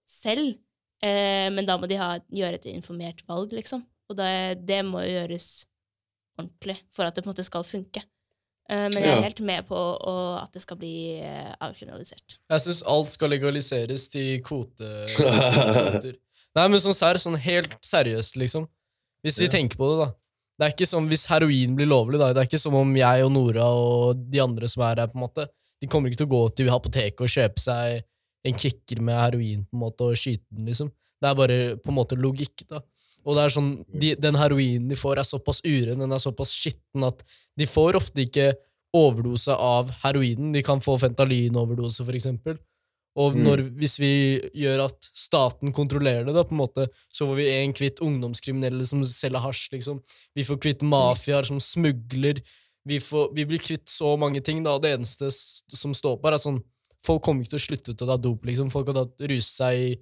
selv. Eh, men da må de ha, gjøre et informert valg, liksom. Og det, det må jo gjøres ordentlig for at det på en måte skal funke. Eh, men jeg er Ja. helt med på at det skal bli eh, avkriminalisert. Jeg syns alt skal legaliseres til kvote... kvoter. Nei, men sånn, ser, sånn helt seriøst, liksom. Hvis vi Ja. tenker på det, da. Det er ikke som hvis heroin blir lovlig, da. Det er ikke som om jeg og Nora og de andre som er her, på en måte De kommer ikke til å gå til apoteket og kjøpe seg en kicker med heroin på en måte og skyte den, liksom. Det er bare på en måte logikk, da. Og det er sånn, de, den heroinen de får, er såpass uren, den er såpass skitten at de får ofte ikke overdose av heroinen. De kan få fentalinoverdose, for eksempel. Og Mm. hvis vi gjør at staten kontrollerer det, da, på en måte, så får vi en kvitt ungdomskriminelle som selger hasj. liksom. Vi får kvitt mafiaer som smugler. Vi, får, vi blir kvitt så mange ting. da, og Det eneste som står på, er at sånn, folk kommer ikke til å slutte til å ta dop. liksom. Folk har tatt ruse seg i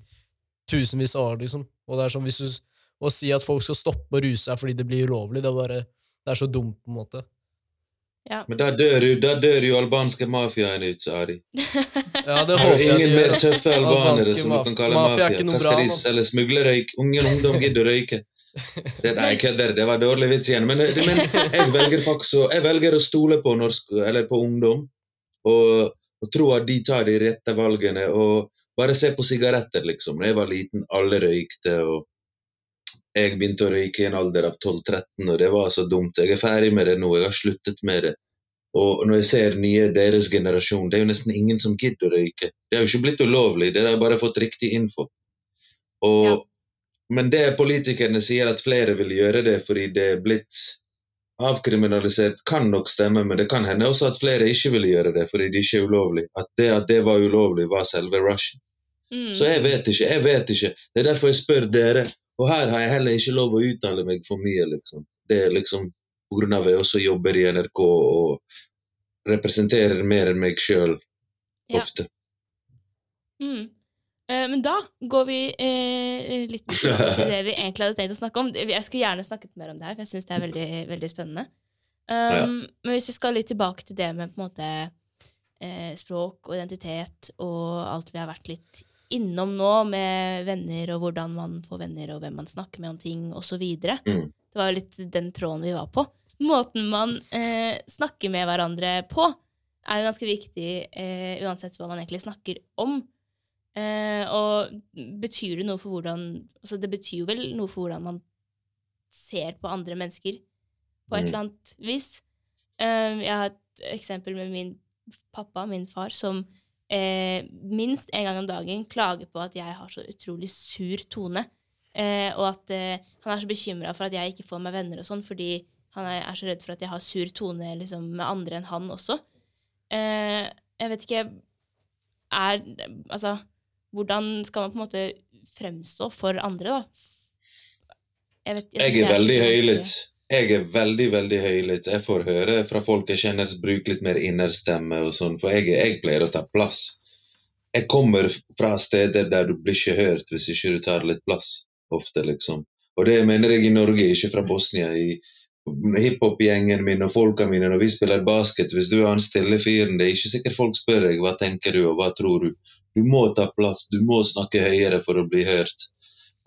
tusenvis av år. liksom. Og det er sånn, hvis du, Å si at folk skal stoppe å ruse seg fordi det blir ulovlig, det er bare, det er så dumt. på en måte. Men da dør jo, da dør jo albanske mafiaen ut, Ari. Ja, det håper jeg ingen de mer tøffe albanere som du kan kalle mafia mafia? eller ikke Hva skal de selge? Smuglerrøyk? Ungen ungdom gidder å røyke. Det, nei, jeg kødder. Det var dårlig vits igjen. Men, men jeg velger faktisk jeg velger å stole på, norsk, eller på ungdom og, og tro at de tar de rette valgene. og Bare se på sigaretter, liksom. Da jeg var liten, alle røykte. og Jeg begynte å røyke i en alder av 12-13, og det var så dumt. Jeg er ferdig med det nå. Jeg har sluttet med det. Og når jeg ser nye deres generasjon, det er jo nesten ingen som gidder å røyke. Det har jo ikke blitt ulovlig, dere har bare fått riktig info. Og, Ja. Men det politikerne sier at flere vil gjøre det fordi det er blitt avkriminalisert, kan nok stemme, men det kan hende også at flere ikke vil gjøre det fordi det ikke er ulovlig. At det at det var ulovlig, var selve rushen. Mm. Så jeg vet ikke, jeg vet ikke. Det er derfor jeg spør dere. Og her har jeg heller ikke lov å uttale meg for mye, liksom. Det er liksom av at jeg også jobber i NRK og representerer mer enn meg sjøl Ja. ofte. Mm. Eh, men da går vi eh, litt til det vi egentlig hadde tenkt å snakke om. Jeg skulle gjerne snakket mer om det her, for jeg syns det er veldig, veldig spennende. Um, Men hvis vi skal litt tilbake til det med på en måte eh, språk og identitet og alt vi har vært litt innom nå, med venner og hvordan man får venner, og hvem man snakker med om ting, osv. Mm. Det var jo litt den tråden vi var på. Måten man eh, snakker med hverandre på, er jo ganske viktig eh, uansett hva man egentlig snakker om. Eh, og betyr det noe for hvordan altså Det betyr jo vel noe for hvordan man ser på andre mennesker på et Mm. eller annet vis. Eh, jeg har et eksempel med min pappa, min far, som eh, minst en gang om dagen klager på at jeg har så utrolig sur tone. Eh, og at eh, han er så bekymra for at jeg ikke får meg venner og sånn, fordi han er, er så redd for at jeg har sur tone liksom, med andre enn han også. Eh, jeg vet ikke Er Altså, hvordan skal man på en måte fremstå for andre, da? Jeg, vet, Jeg jeg er veldig høylytt. Jeg er veldig, veldig høylytt. Jeg får høre fra folk jeg kjenner bruk litt mer innerstemme og sånn, for jeg, jeg pleier å ta plass. Jeg kommer fra steder der du blir ikke hørt hvis ikke du tar litt plass, ofte, liksom. Og det mener jeg i Norge, ikke fra Bosnia. I hiphop-gjengen min og folka mine når vi spiller basket, hvis du er han stille fyren, det er ikke sikkert folk spør deg hva tenker du og hva tror du. Du må ta plass, du må snakke høyere for å bli hørt.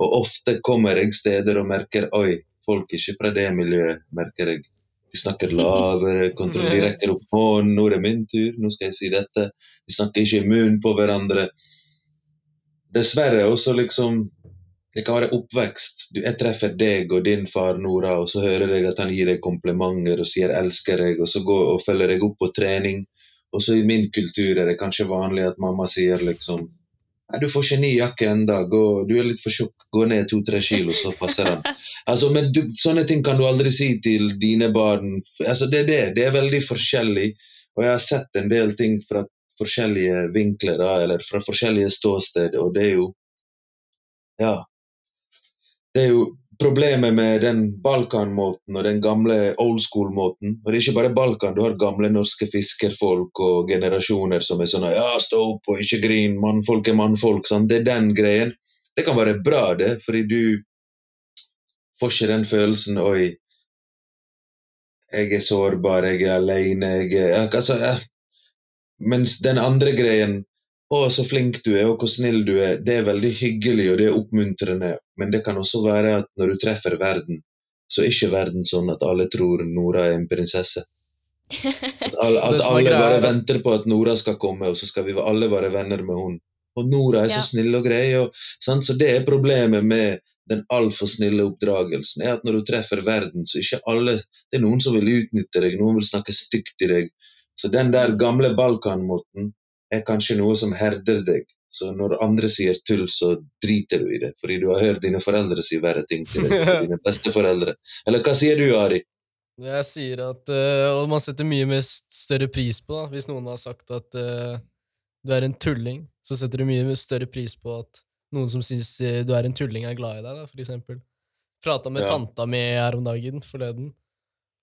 Og ofte kommer jeg steder og merker oi, folk ikke fra det miljøet, merker jeg. De snakker lavere, de rekker opp hånden, nå er det min tur, nå skal jeg si dette. De snakker ikke i munnen på hverandre. Dessverre også liksom Det kan være oppvekst. Du, jeg treffer deg og din far Nora, og så hører jeg at han gir deg komplimenter og sier 'elsker deg', og så går og følger jeg opp på trening. Og så i min kultur er det kanskje vanlig at mamma sier liksom Nei, du får ikke ny jakke enda, og du er litt for tjukk, gå ned to-tre kilo, så passer den. Altså, men du, sånne ting kan du aldri si til dine barn. Altså, det er det. Det er veldig forskjellig. Og jeg har sett en del ting fra forskjellige vinkler, da, eller fra forskjellige ståsted, og det er jo Ja. Det er jo problemet med den Balkan-måten og den gamle old school-måten. Og det er ikke bare Balkan, du har gamle norske fiskerfolk og generasjoner som er sånn Ja, stå opp og ikke grin, mannfolk er mannfolk. Sånn. Det er den greien. Det kan være bra, det, fordi du får ikke den følelsen Oi, jeg er sårbar, jeg er alene, jeg er altså, jeg, Mens den andre greien Å, så flink du er, og hvor snill du er. Det er veldig hyggelig, og det er oppmuntrende. Men det kan også være at når du treffer verden, så er ikke verden sånn at alle tror Nora er en prinsesse. At alle, at alle bare er venter på at Nora skal komme, og så skal vi alle være venner med henne. Og Nora er så Ja. snill og grei. Og? Så det er problemet med den altfor snille oppdragelsen. er at Når du treffer verden, så ikke alle Det er noen som vil utnytte deg, noen vil snakke stygt til deg. Så den der gamle Balkan-måten er kanskje noe som herder deg. Så når andre sier tull, så driter du i det. Fordi du har hørt dine foreldre si verre ting til deg. Dine besteforeldre. Eller hva sier du, Ari? Jeg sier at eh, Og man setter mye mer større pris på, da. Hvis noen har sagt at uh, du er en tulling, så setter du mye mer større pris på at noen som syns eh, du er en tulling, er glad i deg, da, for eksempel. Prata med Ja. tanta mi her om dagen, forleden.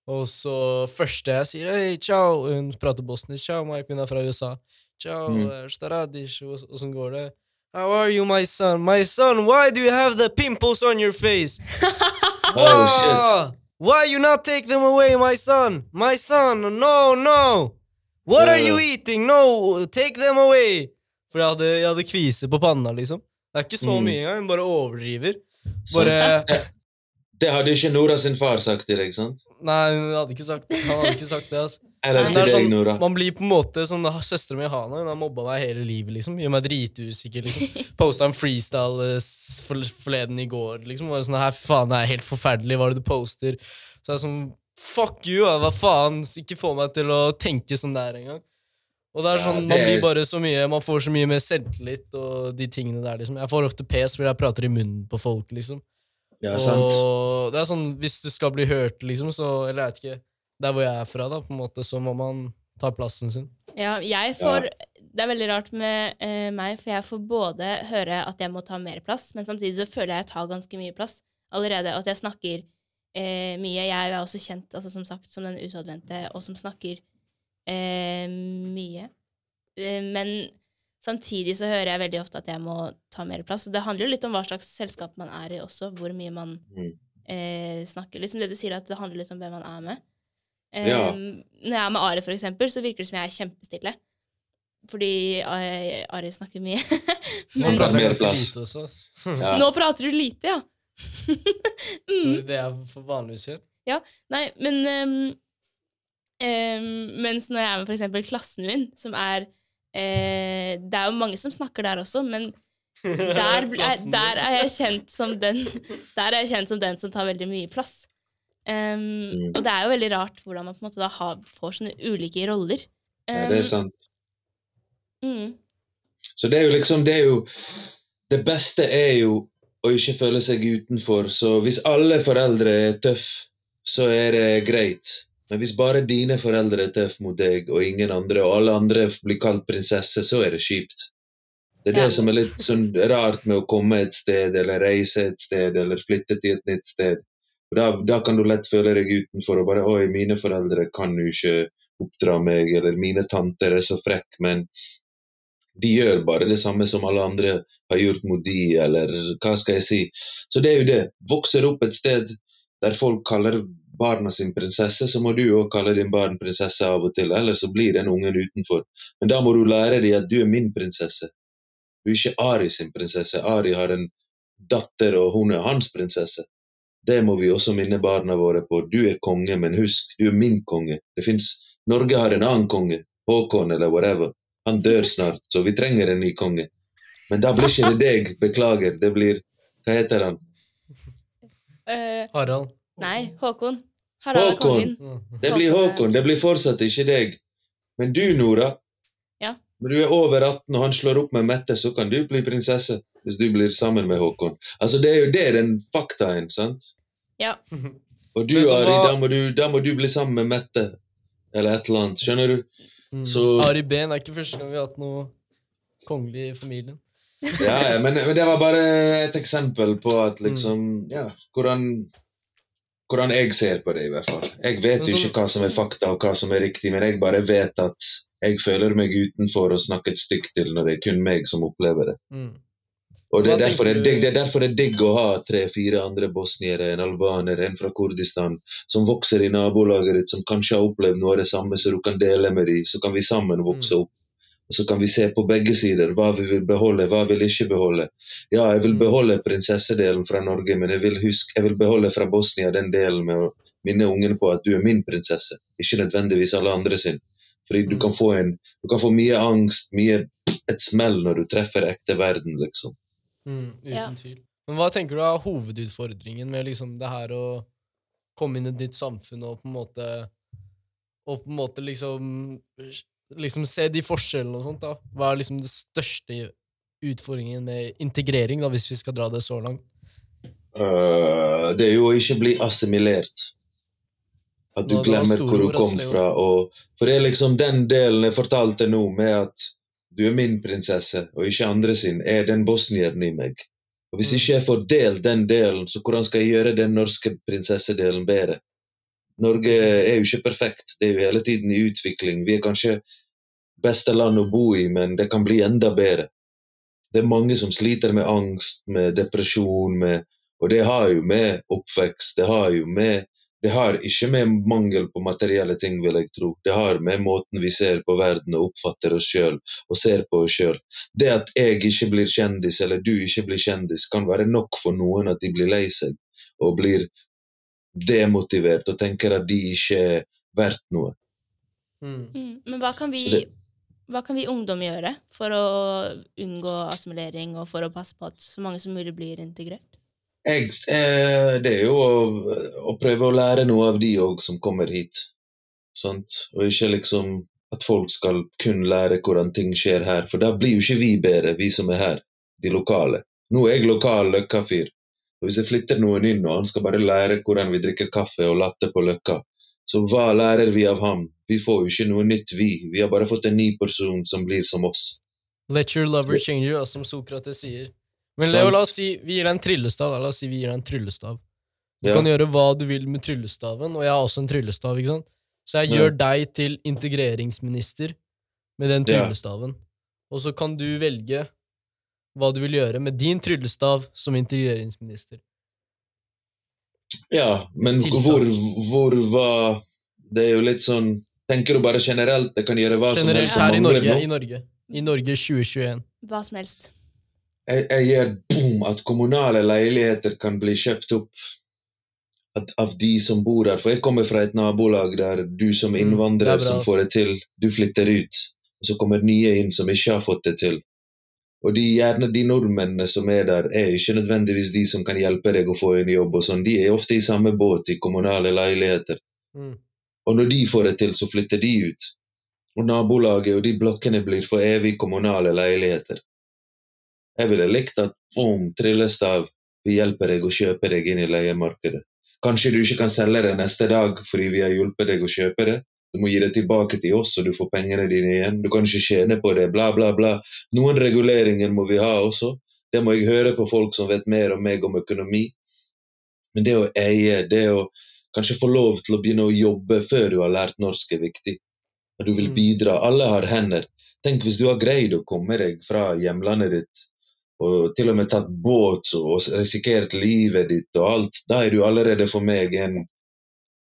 Og så første jeg sier, hei, ciao, hun prater bosnisk, ciao, Mike, hun er fra USA. Ciao, Mm. staradish, sånn går det. How are you, my son? My son, why do you have the pimples on your face? Oh, shit. Why you not take them away, my son? My son, no, no! What are you eating? No, take them away! For jeg hadde, jeg hadde kvise på panna, liksom. Det er ikke så Mm. mye engang, bare overdriver. Bare Det hadde ikke Nora sin far sagt til deg, sant? Nei, hun hadde ikke sagt, det. han hadde ikke sagt det. altså. Eller. Til deg, sånn, Nora. man blir på en måte sånn Søstera mi Hana hun har mobba meg hele livet. liksom Gjør meg dritusikker. liksom Posta en freestyle eh, for, forleden i går. liksom Var sånn her, faen, det er helt forferdelig. Hva er det du poster? Så jeg er sånn Fuck you, hva faen? Ikke få meg til å tenke sånn der engang. Og det er Ja, sånn, det Man blir bare så mye Man får så mye mer selvtillit og de tingene der. liksom Jeg får ofte pes fordi jeg prater i munnen på folk. liksom Ja, sant. og det er sånn, hvis du skal bli hørt, liksom, så Eller jeg vet ikke. Der hvor jeg er fra, da, på en måte, så må man ta plassen sin. Ja, jeg får Det er veldig rart med uh, meg, for jeg får både høre at jeg må ta mer plass, men samtidig så føler jeg jeg tar ganske mye plass allerede, og at jeg snakker uh, mye. Jeg er også kjent altså, som sagt, som den utadvendte, og som snakker uh, mye. Eh, men samtidig så hører jeg veldig ofte at jeg må ta mer plass. Og det handler jo litt om hva slags selskap man er i også, hvor mye man Mm. eh, snakker. Liksom det du sier, at det handler litt om hvem man er med. Ja. Um, Når jeg er med Ari, for eksempel, så virker det som jeg er kjempestille. Fordi eh, Ari snakker mye. Men prater prater mer ganske lite hos oss. Ja. nå prater du lite, ja. mm. Det er for vanligvis gjør. Nei, men um, um, Mens når jeg er med for eksempel klassen min, som er eh, Det er jo mange som snakker der også, men der, er, der er jeg kjent som den Der er jeg kjent som den som tar veldig mye plass. Um. Og det er jo veldig rart hvordan man på en måte da har, får sånne ulike roller. Ja, det er Um, sant. mm, Så det er jo liksom Det er jo Det beste er jo å ikke føle seg utenfor. Så hvis alle foreldre er tøffe, så er det greit. Men hvis bare dine foreldre er tøffe mot deg, og ingen andre, og alle andre blir kalt prinsesse, så er det kjipt. Det er Ja. det som er litt sånn rart med å komme et sted, eller reise et sted, eller flytte til et nytt sted. Da, da kan du lett føle deg utenfor og bare Oi, mine foreldre kan jo ikke oppdra meg, eller mine tanter er så frekke, men de gjør bare det samme som alle andre har gjort mot de, eller hva skal jeg si. Så det er jo det. Vokser opp et sted der folk kaller barna sin prinsesse, så må du òg kalle din barn prinsesse av og til, ellers så blir den ungen utenfor. Men da må du lære dem at du er min prinsesse. Du er ikke Ari sin prinsesse. Ari har en datter, og hun er hans prinsesse. Det må vi også minne barna våre på. Du er konge, men husk, du er min konge. Det finnes, Norge har en annen konge, Håkon eller whatever. Han dør snart, så vi trenger en ny konge. Men da blir ikke det deg, beklager. Det blir Hva heter han? eh, Harald. Nei, Håkon. Harald er Håkon. kongen. Mm. Det blir Håkon. Det blir fortsatt ikke deg. Men du, Nora. Ja. Når du er over 18 og han slår opp med Mette, så kan du bli prinsesse. Hvis du blir sammen med Håkon. Altså, Det er jo det den faktaen, sant? Ja. Og du, Men Ari, da må du, da må du bli sammen med Mette. Eller et eller annet. Skjønner du? Mm. Så- Ari Behn er ikke første gang vi har hatt noe kongelig i familien. Ja, ja men, men det var bare et eksempel på at liksom Ja, hvordan hvordan jeg ser på det, i hvert fall. Jeg vet jo ikke hva som er fakta og hva som er riktig, men jeg bare vet at jeg føler meg utenfor og snakket stygt til når det er kun meg som opplever det. Mm. Og det er, derfor er det er derfor det er digg å ha tre-fire andre bosniere, en albaner, en fra Kurdistan, som vokser i nabolaget ditt, som kanskje har opplevd noe av det samme, så du kan dele med dem. Så kan vi sammen vokse Mm. opp. Så kan vi se på begge sider hva vi vil beholde, hva vi vil ikke beholde. Ja, jeg vil Mm. beholde prinsessedelen fra Norge, men jeg vil, huske, jeg vil beholde fra Bosnia den delen med å minne ungen på at du er min prinsesse, ikke nødvendigvis alle andre sin. Fordi du Mm. kan få, en, du kan få mye angst, mye et smell når du treffer ekte verden, liksom. Mm, uten Ja. tvil. Men hva tenker du er hovedutfordringen med liksom det her å komme inn i et nytt samfunn og på en måte Og på en måte liksom Liksom se de forskjellene og sånt, da. Hva er liksom det største utfordringen med integrering, da, hvis vi skal dra det så langt? Uh, det er jo å ikke bli assimilert. At du glemmer hvor du kom fra. Og, for det er liksom den delen jeg fortalte nå, med at du er min prinsesse og ikke andre sin, er den bosnieren i meg. Og Hvis Mm. ikke jeg får delt den delen, så hvordan skal jeg gjøre den norske prinsessedelen bedre? Norge er jo ikke perfekt, det er jo hele tiden i utvikling. Vi er kanskje beste land å bo i, men det kan bli enda bedre. Det er mange som sliter med angst, med depresjon, med, og det har jo med oppvekst, det har jo med det har ikke med mangel på materielle ting, vil jeg tro. Det har med måten vi ser på verden og oppfatter oss sjøl og ser på oss sjøl. Det at jeg ikke blir kjendis, eller du ikke blir kjendis, kan være nok for noen at de blir lei seg og blir demotivert og tenker at de ikke er verdt noe. Mm. Mm. Men hva kan, vi, det- hva kan vi ungdom gjøre for å unngå assimilering og for å passe på at så mange som mulig blir integrert? Jeg, eh, det er jo å, å prøve å lære noe av de òg som kommer hit. Sant? Og ikke liksom at folk skal kun lære hvordan ting skjer her, for da blir jo ikke vi bedre, vi som er her, de lokale. Nå er jeg lokal Løkka-fyr. Og Hvis jeg flytter noen inn og han skal bare lære hvordan vi drikker kaffe og latte på Løkka, så hva lærer vi av ham? Vi får jo ikke noe nytt, vi. Vi har bare fått en ny person som blir som oss. Let your lover change you, som Sokrates sier. Men Leo, la oss si vi gir deg en tryllestav. La oss si vi gir deg en tryllestav. Du Ja. kan gjøre hva du vil med tryllestaven, og jeg har også en tryllestav. ikke sant? Så jeg Ja. gjør deg til integreringsminister med den Ja. Og så kan du velge hva du vil gjøre med din tryllestav som integreringsminister. Ja, men hvor, hvor var Det er jo litt sånn Tenker du bare generelt? Det kan gjøre hva som Generelt helst som her i Norge. nå? I Norge. I Norge 2021. Hva som helst. Jeg, jeg gir boom, at kommunale leiligheter kan bli kjøpt opp at, av de som bor her. For jeg kommer fra et nabolag der du som Mm, innvandrer er bra, som får det til, du flytter ut. Og så kommer nye inn som ikke har fått det til. Og de, gjerne de nordmennene som er der, er ikke nødvendigvis de som kan hjelpe deg å få en jobb. og sånn. De er ofte i samme båt i kommunale leiligheter. Mm. Og når de får det til, så flytter de ut. Og nabolaget og de blokkene blir for evig kommunale leiligheter. Jeg ville likt at om Trillestav vi hjelper deg å kjøpe deg inn i leiemarkedet. Kanskje du ikke kan selge det neste dag fordi vi har hjulpet deg å kjøpe det. Du må gi det tilbake til oss, og du får pengene dine igjen. Du kan ikke tjene på det, bla, bla, bla. Noen reguleringer må vi ha også. Det må jeg høre på folk som vet mer om meg om økonomi. Men det å eie, det å kanskje få lov til å begynne å jobbe før du har lært norsk, er viktig. At du vil Mm. bidra. Alle har hender. Tenk hvis du har greid å komme deg fra hjemlandet ditt, og til og med tatt båt og risikert livet ditt og alt, da er du allerede for meg en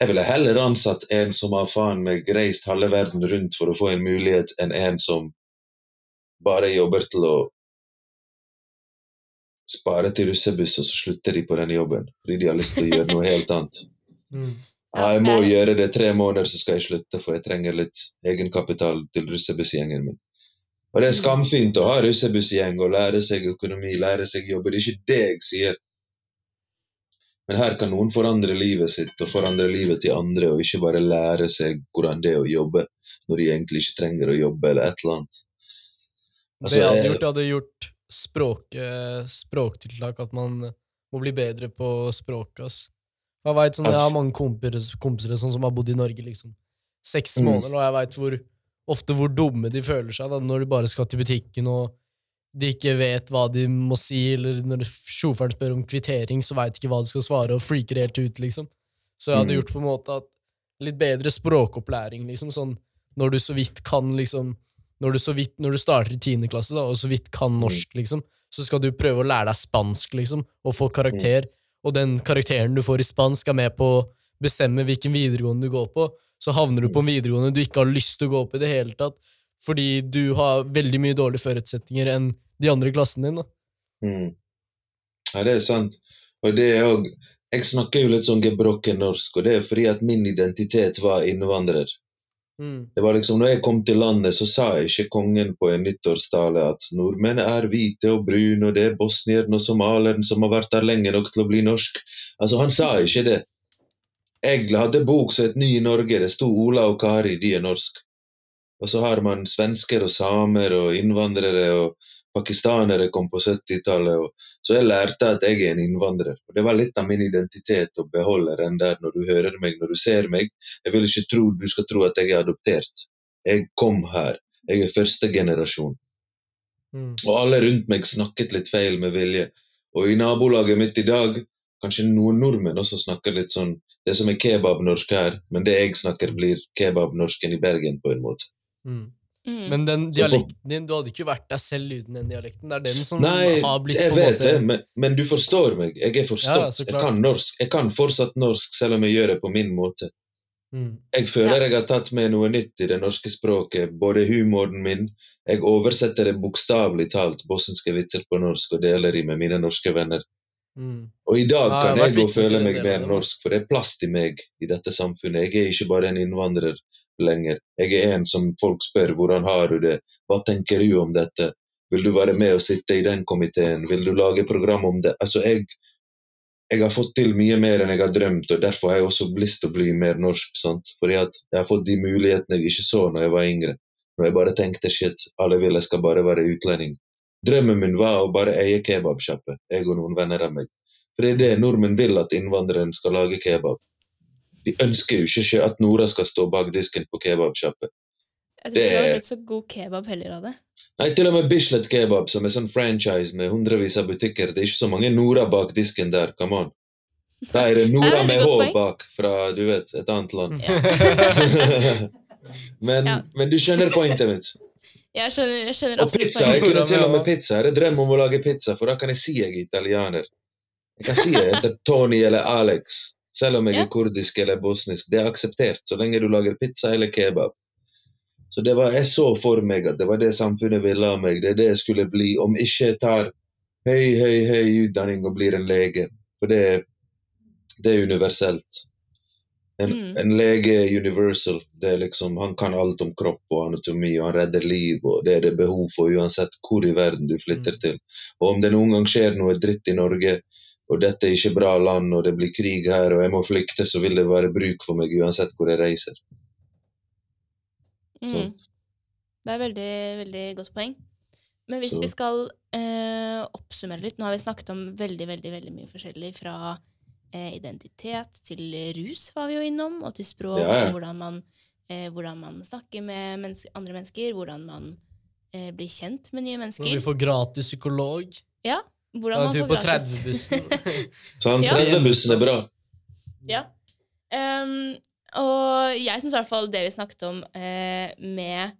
Jeg ville heller ansatt en som har faen meg reist halve verden rundt for å få en mulighet, enn en som bare jobber til å spare til russebuss, og så slutter de på den jobben fordi de har lyst til å gjøre noe helt annet. Mm. Ja, jeg må gjøre det tre måneder, så skal jeg slutte, for jeg trenger litt egenkapital til russebussgjengen min. Og det er skamfint å ha russebussgjeng og lære seg økonomi, lære seg jobbe. Det er ikke det jeg sier. Men her kan noen forandre livet sitt og forandre livet til andre, og ikke bare lære seg hvordan det er å jobbe, når de egentlig ikke trenger å jobbe, eller et eller annet. Altså, det jeg hadde gjort, hadde gjort språk, eh, språktiltak, at man må bli bedre på språket. ass. Jeg vet, sånn, jeg har mange kompiser, kompiser sånn, som har bodd i Norge liksom seks Mm. måneder, og jeg veit hvor, ofte hvor dumme de føler seg da, når de bare skal til butikken og de ikke vet hva de må si, eller når sjåføren spør om kvittering, så veit ikke hva de skal svare, og freaker helt ut, liksom. Så jeg hadde Mm. gjort på en måte at litt bedre språkopplæring, liksom, sånn når du så vidt kan liksom når du, så vidt, når du starter i tiende klasse da, og så vidt kan norsk, liksom, så skal du prøve å lære deg spansk, liksom, og få karakter. Og den karakteren du får i spansk, er med på å bestemme hvilken videregående du går på. Så havner du på en videregående du ikke har lyst til å gå på i det hele tatt, fordi du har veldig mye dårlige forutsetninger enn de andre i klassen din. da. Mm. Ja, det er sant. Og det er òg Jeg snakker jo litt sånn gebrokken norsk, og det er fordi at min identitet var innvandrer. Mm. Det var liksom, når jeg kom til landet, så sa ikke kongen på en nyttårstale at nordmenn er hvite og brune, og det er bosnieren og somalieren som har vært der lenge nok til å bli norsk. Altså, han sa ikke det. Jeg hadde bok som het Ny i Norge, det sto Ola og Kari, de er norsk. Og så har man svensker og samer og innvandrere og pakistanere kom på 70-tallet. Så jeg lærte at jeg er en innvandrer. Og Det var litt av min identitet å beholde den der når du hører meg, når du ser meg. Jeg vil ikke tro du skal tro at jeg er adoptert. Jeg kom her. Jeg er første generasjon. Mm. Og alle rundt meg snakket litt feil med vilje. Og i nabolaget mitt i dag, kanskje noen nordmenn også snakker litt sånn Det som er kebabnorsk her, men det jeg snakker, blir kebabnorsken i Bergen, på en måte. Mm. Mm. Men den dialekten din, du hadde ikke vært deg selv uten den dialekten. Det er den som Nei, har blitt jeg på en vet måte det, men, men du forstår meg. Jeg er forstått. Ja, jeg kan norsk. Jeg kan fortsatt norsk, selv om jeg gjør det på min måte. mm. Jeg føler Ja. jeg har tatt med noe nytt i det norske språket. Både humoren min Jeg oversetter det bokstavelig talt, bosniske vitser på norsk, og deler de med mine norske venner. Mm. Og i dag Ja, kan jeg jeg gå og føle meg mer norsk, for det er plass til meg i dette samfunnet. Jeg er ikke bare en innvandrer lenger. Jeg er en som folk spør hvordan har du det, hva tenker du om dette, vil du være med og sitte i den komiteen, vil du lage program om det? Altså, jeg, jeg har fått til mye mer enn jeg har drømt, og derfor har jeg også lyst til å bli mer norsk. sant? Fordi at jeg har fått de mulighetene jeg ikke så når jeg var yngre. Når jeg bare tenkte shit, alle vil jeg skal bare være utlending. Drømmen min var å bare eie kebabsjappe, jeg og noen venner av meg. For det er det nordmenn vil at innvandreren skal lage kebab. De ønsker jo ikke at Nora skal stå bak disken på kebabsjappe. Jeg tror ikke det hadde det- blitt så god kebab heller av det. Nei, til og med Bislett Kebab, som er sånn franchise med hundrevis av butikker, det er ikke så mange Nora bak disken der, come on. Da er det Nora med H bak fra, du vet, et annet land. Ja. men, Ja. men du skjønner pointet mitt. Jeg skjønner, jeg skjønner Og pizza, jeg kunne til og med pizza. Jeg drømmer om å lage pizza, for da kan jeg si jeg er italiener. Jeg kan si jeg heter Tony eller Alex, selv om jeg er kurdisk eller bosnisk. Det er akseptert, så lenge du lager pizza eller kebab. Så det var, jeg så for meg at det var det samfunnet ville av meg. Det er det jeg skulle bli, om ikke jeg tar høy, høy, høy utdanning og blir en lege. For det, det er universelt. En, Mm. en lege er universal. Det er liksom, han kan alt om kropp og anatomi, og han redder liv. og Det er det behov for uansett hvor i verden du flytter Mm. til. Og om det noen gang skjer noe dritt i Norge, og dette er ikke bra land, og det blir krig her, og jeg må flykte, så vil det være bruk for meg uansett hvor jeg reiser. Mm. Det er veldig, veldig godt poeng. Men hvis Så- vi skal eh, oppsummere litt Nå har vi snakket om veldig, veldig, veldig mye forskjellig. Fra eh, identitet til rus var vi jo innom, og til språk, Ja, ja. og hvordan man, eh, hvordan man snakker med menneske, andre mennesker, hvordan man eh, blir kjent med nye Når mennesker. vi får gratis psykolog. Ja, hvordan Ja, man du får på gratis. 30-bussen. Så Ja. 30-bussen er bra. Ja. Um, og jeg syns i hvert fall det vi snakket om eh, med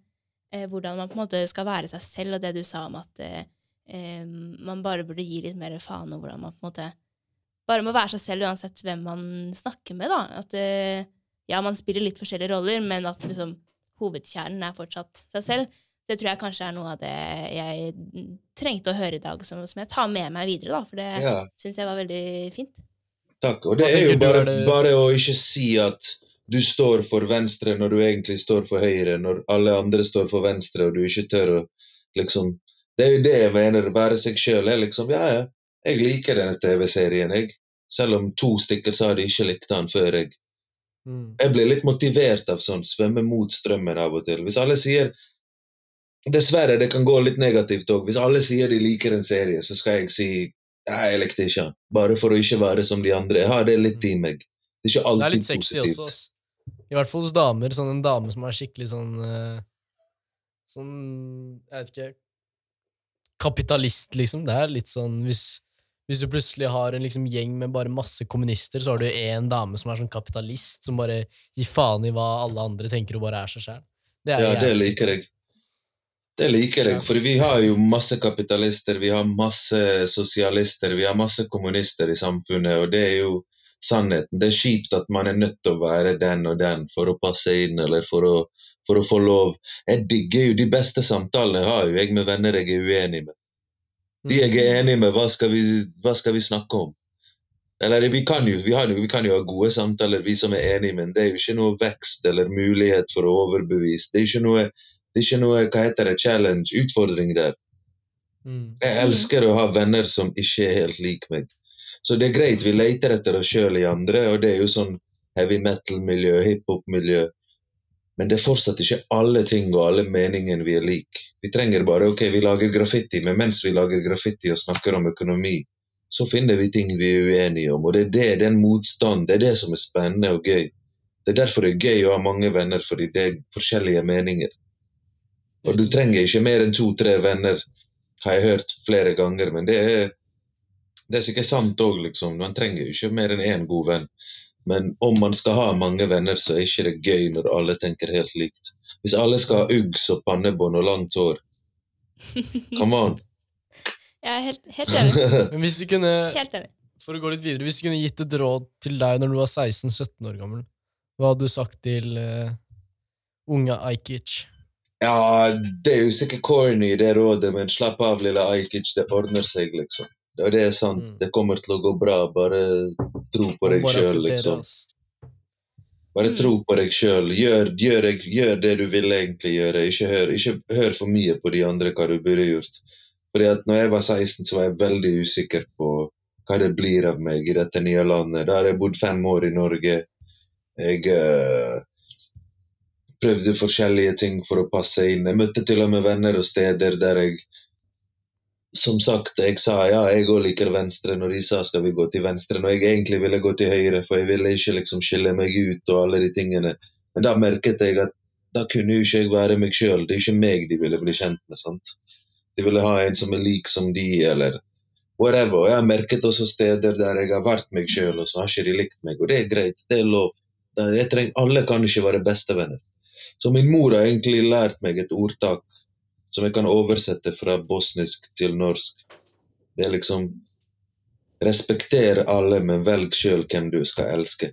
eh, hvordan man på en måte skal være seg selv, og det du sa om at eh, eh, man bare burde gi litt mer faen, og hvordan man på en måte bare må være seg selv uansett hvem man snakker med, da. At eh, ja, man spiller litt forskjellige roller, men at liksom hovedkjernen er fortsatt seg selv. Det tror jeg kanskje er noe av det jeg trengte å høre i dag, som, som jeg tar med meg videre, da, for det Ja, syns jeg var veldig fint. takk. Og det er jo bare, er det- bare å ikke si at du står for venstre når du egentlig står for høyre, når alle andre står for venstre og du ikke tør å liksom Det er jo det jeg mener. Være seg sjøl er liksom Ja, ja, jeg liker denne TV-serien, jeg. Selv om to stykker sa de ikke likte den før jeg. Mm. Jeg blir litt motivert av sånn, svømme mot strømmen av og til. Hvis alle sier Dessverre, det kan gå litt negativt òg. Hvis alle sier de liker en serie, så skal jeg si Nei, jeg likte ikke. Bare for å ikke være som de andre. Jeg har det litt i meg. Det er ikke alltid Det er litt sexy positivt. også, ass. I hvert fall hos damer. Sånn en dame som er skikkelig sånn eh, Sånn Jeg vet ikke Kapitalist, liksom. Det er litt sånn hvis, hvis du plutselig har en liksom gjeng med bare masse kommunister, så har du én dame som er sånn kapitalist, som bare gir faen i hva alle andre tenker og bare er seg sjæl. Det Ja, det liker jeg. Det liker jeg, for vi har jo masse kapitalister, vi har masse sosialister, vi har masse kommunister i samfunnet, og det er jo sannheten. Det er kjipt at man er nødt til å være den og den for å passe inn, eller for å, for å få lov. Jeg digger jo de beste samtalene har jo jeg med venner jeg er uenig med. De jeg er enig med, hva skal vi, hva skal vi snakke om? Eller vi kan, jo, vi, har, vi kan jo ha gode samtaler, vi som er enige, men det er jo ikke noe vekst eller mulighet for å overbevise. Det er ikke noe, det er ikke noe hva heter det, challenge, utfordring der. Mm. Jeg elsker å ha venner som ikke er helt lik meg. Så det er greit, vi leter etter oss sjøl i andre, og det er jo sånn heavy metal-miljø, hiphop-miljø. Men det er fortsatt ikke alle ting og alle meningene vi er like. Vi trenger bare ok, vi lager graffiti, men mens vi lager graffiti og snakker om økonomi, så finner vi ting vi er uenige om. Og det er det, den motstand, det er det som er spennende og gøy. Det er derfor det er gøy å ha mange venner, fordi det er forskjellige meninger. Og du trenger ikke mer enn to-tre venner, har jeg hørt flere ganger. Men det er, det er sikkert sant òg, liksom. Man trenger ikke mer enn én god venn. Men om man skal ha mange venner, så er ikke det gøy når alle tenker helt likt. Hvis alle skal ha Uggs og pannebånd og langt hår, come on. Jeg er helt, helt enig. Men hvis du kunne, Helt enig. for å gå litt videre, hvis du kunne gitt et råd til deg når du var 16-17 år gammel, hva hadde du sagt til uh, unge Ajkic? Ja, det er jo sikkert corny, det rådet, men slapp av, lille Ajkic, det ordner seg, liksom. Og det er sant, Mm. det kommer til å gå bra, bare tro på deg sjøl, liksom. Bare Mm. tro på deg sjøl. Gjør, gjør, gjør det du vil egentlig gjøre. Ikke hør, ikke hør for mye på de andre hva du burde gjort. Fordi at når jeg var 16, så var jeg veldig usikker på hva det blir av meg i dette nye landet. Da har jeg bodd fem år i Norge. Jeg eh, prøvde forskjellige ting for å passe inn. Jeg møtte til og med venner og steder der jeg som sagt, jeg sa ja, jeg òg liker venstre når de sa skal vi gå til venstre, når jeg egentlig ville gå til høyre, for jeg ville ikke liksom skille meg ut og alle de tingene. Men da merket jeg at da kunne jo ikke jeg være meg sjøl. Det er ikke meg de ville bli kjent med. sant? De ville ha en som er lik som de, eller whatever. Og jeg har merket også steder der jeg har vært meg sjøl, og så har ikke de likt meg. Og det er greit, det er lov. Jeg treng, alle kan ikke være bestevenner. Så min mor har egentlig lært meg et ordtak som jeg kan oversette fra bosnisk til norsk. Det er liksom Respekter alle, men velg sjøl hvem du skal elske.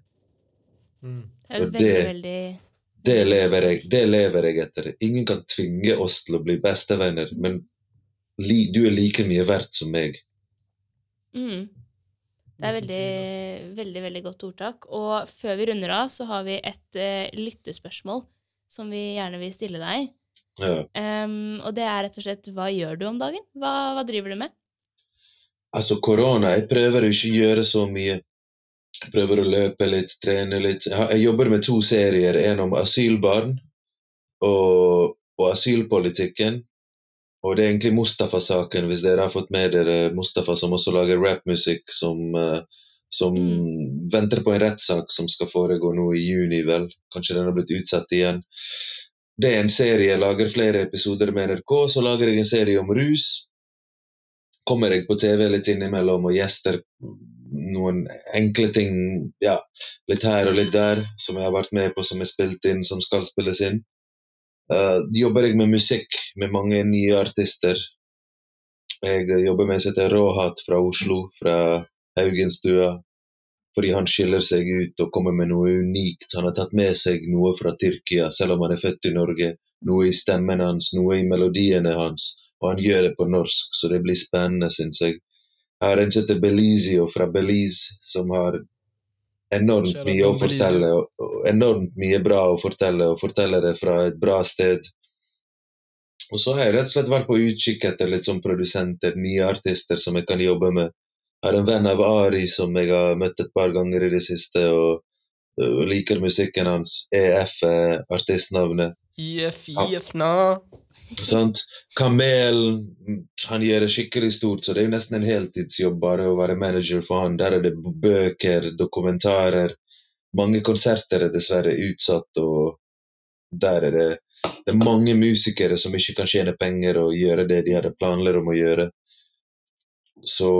Mm. Det veldig, det- veldig Det lever jeg, det lever jeg etter. Ingen kan tvinge oss til å bli bestevenner, men li, du er like mye verdt som meg. Mm. Det er veldig, veldig, veldig godt ordtak. Og før vi runder av, så har vi et eh, lyttespørsmål som vi gjerne vil stille deg. Ja. Um, og det er rett og slett hva gjør du om dagen? Hva, hva driver du med? Altså, korona, jeg prøver ikke å gjøre så mye. Jeg prøver å løpe litt, trene litt. Jeg, jobber med to serier. En om asylbarn og, og asylpolitikken. Og det er egentlig Mustafa-saken, hvis dere har fått med dere Mustafa som også lager rappmusikk, som, eh, som venter på en rettssak som skal foregå nå i juni, vel. Kanskje den har blitt utsatt igjen. Det er en serie. Jeg lager flere episoder med NRK. Så lager jeg en serie om rus. Kommer jeg på TV litt innimellom og gjester noen enkle ting, ja, litt her og litt der, som jeg har vært med på, som er spilt inn, som skal spilles inn. Uh, jobber jeg med musikk med mange nye artister. Jeg jobber med en som heter Råhat fra Oslo, fra Haugenstua. Fordi han skiller seg ut og kommer med noe unikt. Han har tatt med seg noe fra Tyrkia, selv om han er født i Norge. Noe i stemmen hans, noe i melodiene hans. Og han gjør det på norsk, så det blir spennende, syns jeg. Jeg har en som heter Belizio fra Belize, som har enormt mye å fortelle. Enormt mye bra å fortelle, og forteller det fra et bra sted. Og så har jeg rett og slett vært på utkikk etter litt sånn produsenter, nye artister som jeg kan jobbe med. Har en venn av Ari som jeg har møtt et par ganger i det siste, og, liker musikken hans. EF er artistnavnet. IF. IF, na. Sant? Kamel han gjør det skikkelig stort, så det er jo nesten en heltidsjobb bare å være manager for han. Der er det bøker, dokumentarer. Mange konserter er dessverre utsatt, og der er det, det er mange musikere som ikke kan tjene penger og gjøre det de hadde planer om å gjøre. Så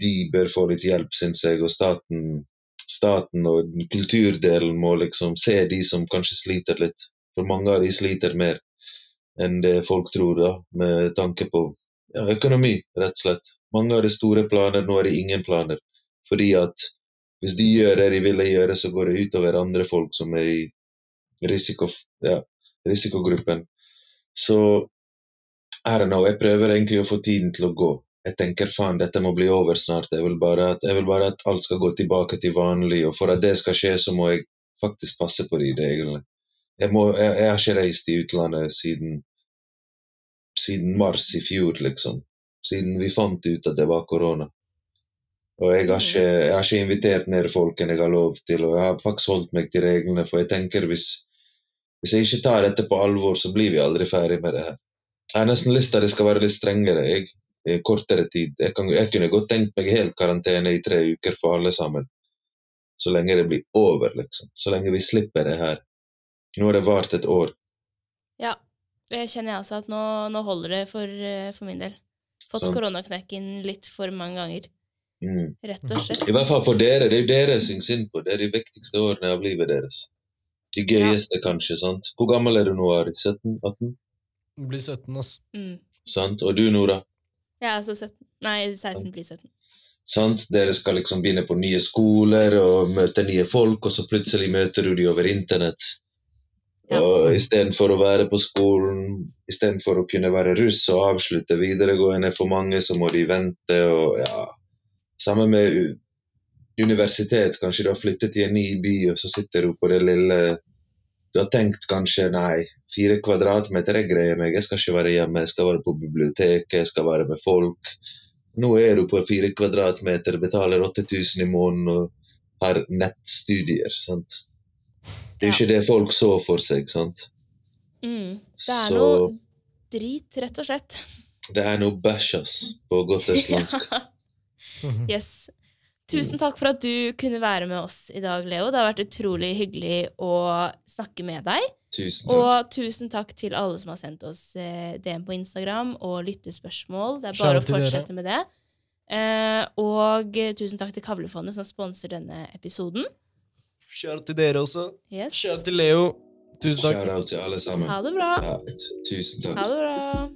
de bør få litt hjelp, syns jeg. Og staten, staten og kulturdelen må liksom se de som kanskje sliter litt. For mange av de sliter mer enn det folk tror, da, med tanke på ja, økonomi, rett og slett. Mange har det store planer, nå er det ingen planer. Fordi at hvis de gjør det de ville gjøre, så går det utover andre folk som er i risiko, ja, risikogruppen. Så I don't know, jeg prøver egentlig å få tiden til å gå. Jeg tenker faen, dette må bli over snart. Jeg vil, at, jeg vil bare at alt skal gå tilbake til vanlig, og for at det skal skje, så må jeg faktisk passe på de reglene. Jeg, må, jeg, jeg har ikke reist i utlandet siden, siden mars i fjor, liksom. Siden vi fant ut at det var korona. Og jeg har, ikke, jeg har ikke invitert mer folk enn jeg har lov til, og jeg har faktisk holdt meg til reglene, for jeg tenker hvis Hvis jeg ikke tar dette på alvor, så blir vi aldri ferdig med det her. Jeg har nesten lyst til at det skal være litt strengere, jeg. I kortere tid. Jeg, kan, jeg kunne godt tenkt meg helt karantene i tre uker for alle sammen. Så lenge det blir over, liksom. Så lenge vi slipper det her. Nå har det vart et år. Ja, det kjenner jeg også at nå, nå holder det for, eh, for min del. Fått koronaknekken litt for mange ganger, Mm. rett og slett. I hvert fall for dere. Det er jo dere jeg syns synd på. Det er de viktigste årene av livet deres. De gøyeste, kanskje. sant? Hvor gammel er du nå, Ari? 17-18? Jeg blir 17, altså. Mm. Sant? Og du, Nora? Er altså 17. Nei, 16 blir 17. Sant? Dere skal liksom begynne på nye skoler og møte nye folk, og så plutselig møter du de over internett. Ja. Og istedenfor å være på skolen, istedenfor å kunne være russ og avslutte videregående for mange, så må de vente og ja Samme med universitet. Kanskje du har flyttet til en ny by, og så sitter du på det lille Du har tenkt kanskje nei, fire kvadratmeter er greie meg, jeg skal ikke være hjemme, jeg skal være på biblioteket, jeg skal være med folk. Nå er du på fire kvadratmeter, betaler 8000 i måneden og har nettstudier. sant? Det er jo ikke det folk så for seg, sant? Mm. Det er Så noe drit, rett og slett. det er noe bæsj, ass, på godt østlandsk. Mhm. Yes. Tusen takk for at du kunne være med oss i dag, Leo. Det har vært utrolig hyggelig å snakke med deg. Tusen takk. Og tusen takk til alle som har sendt oss eh, DM på Instagram og lyttespørsmål. Det er bare å fortsette dere. med det. Eh, og tusen takk til Kavlefondet som sponser denne episoden. Shout til dere også. Yes. Shout til Leo. Tusen takk. Shout out til alle sammen. Ha det bra. Ja, tusen takk. Ha det bra.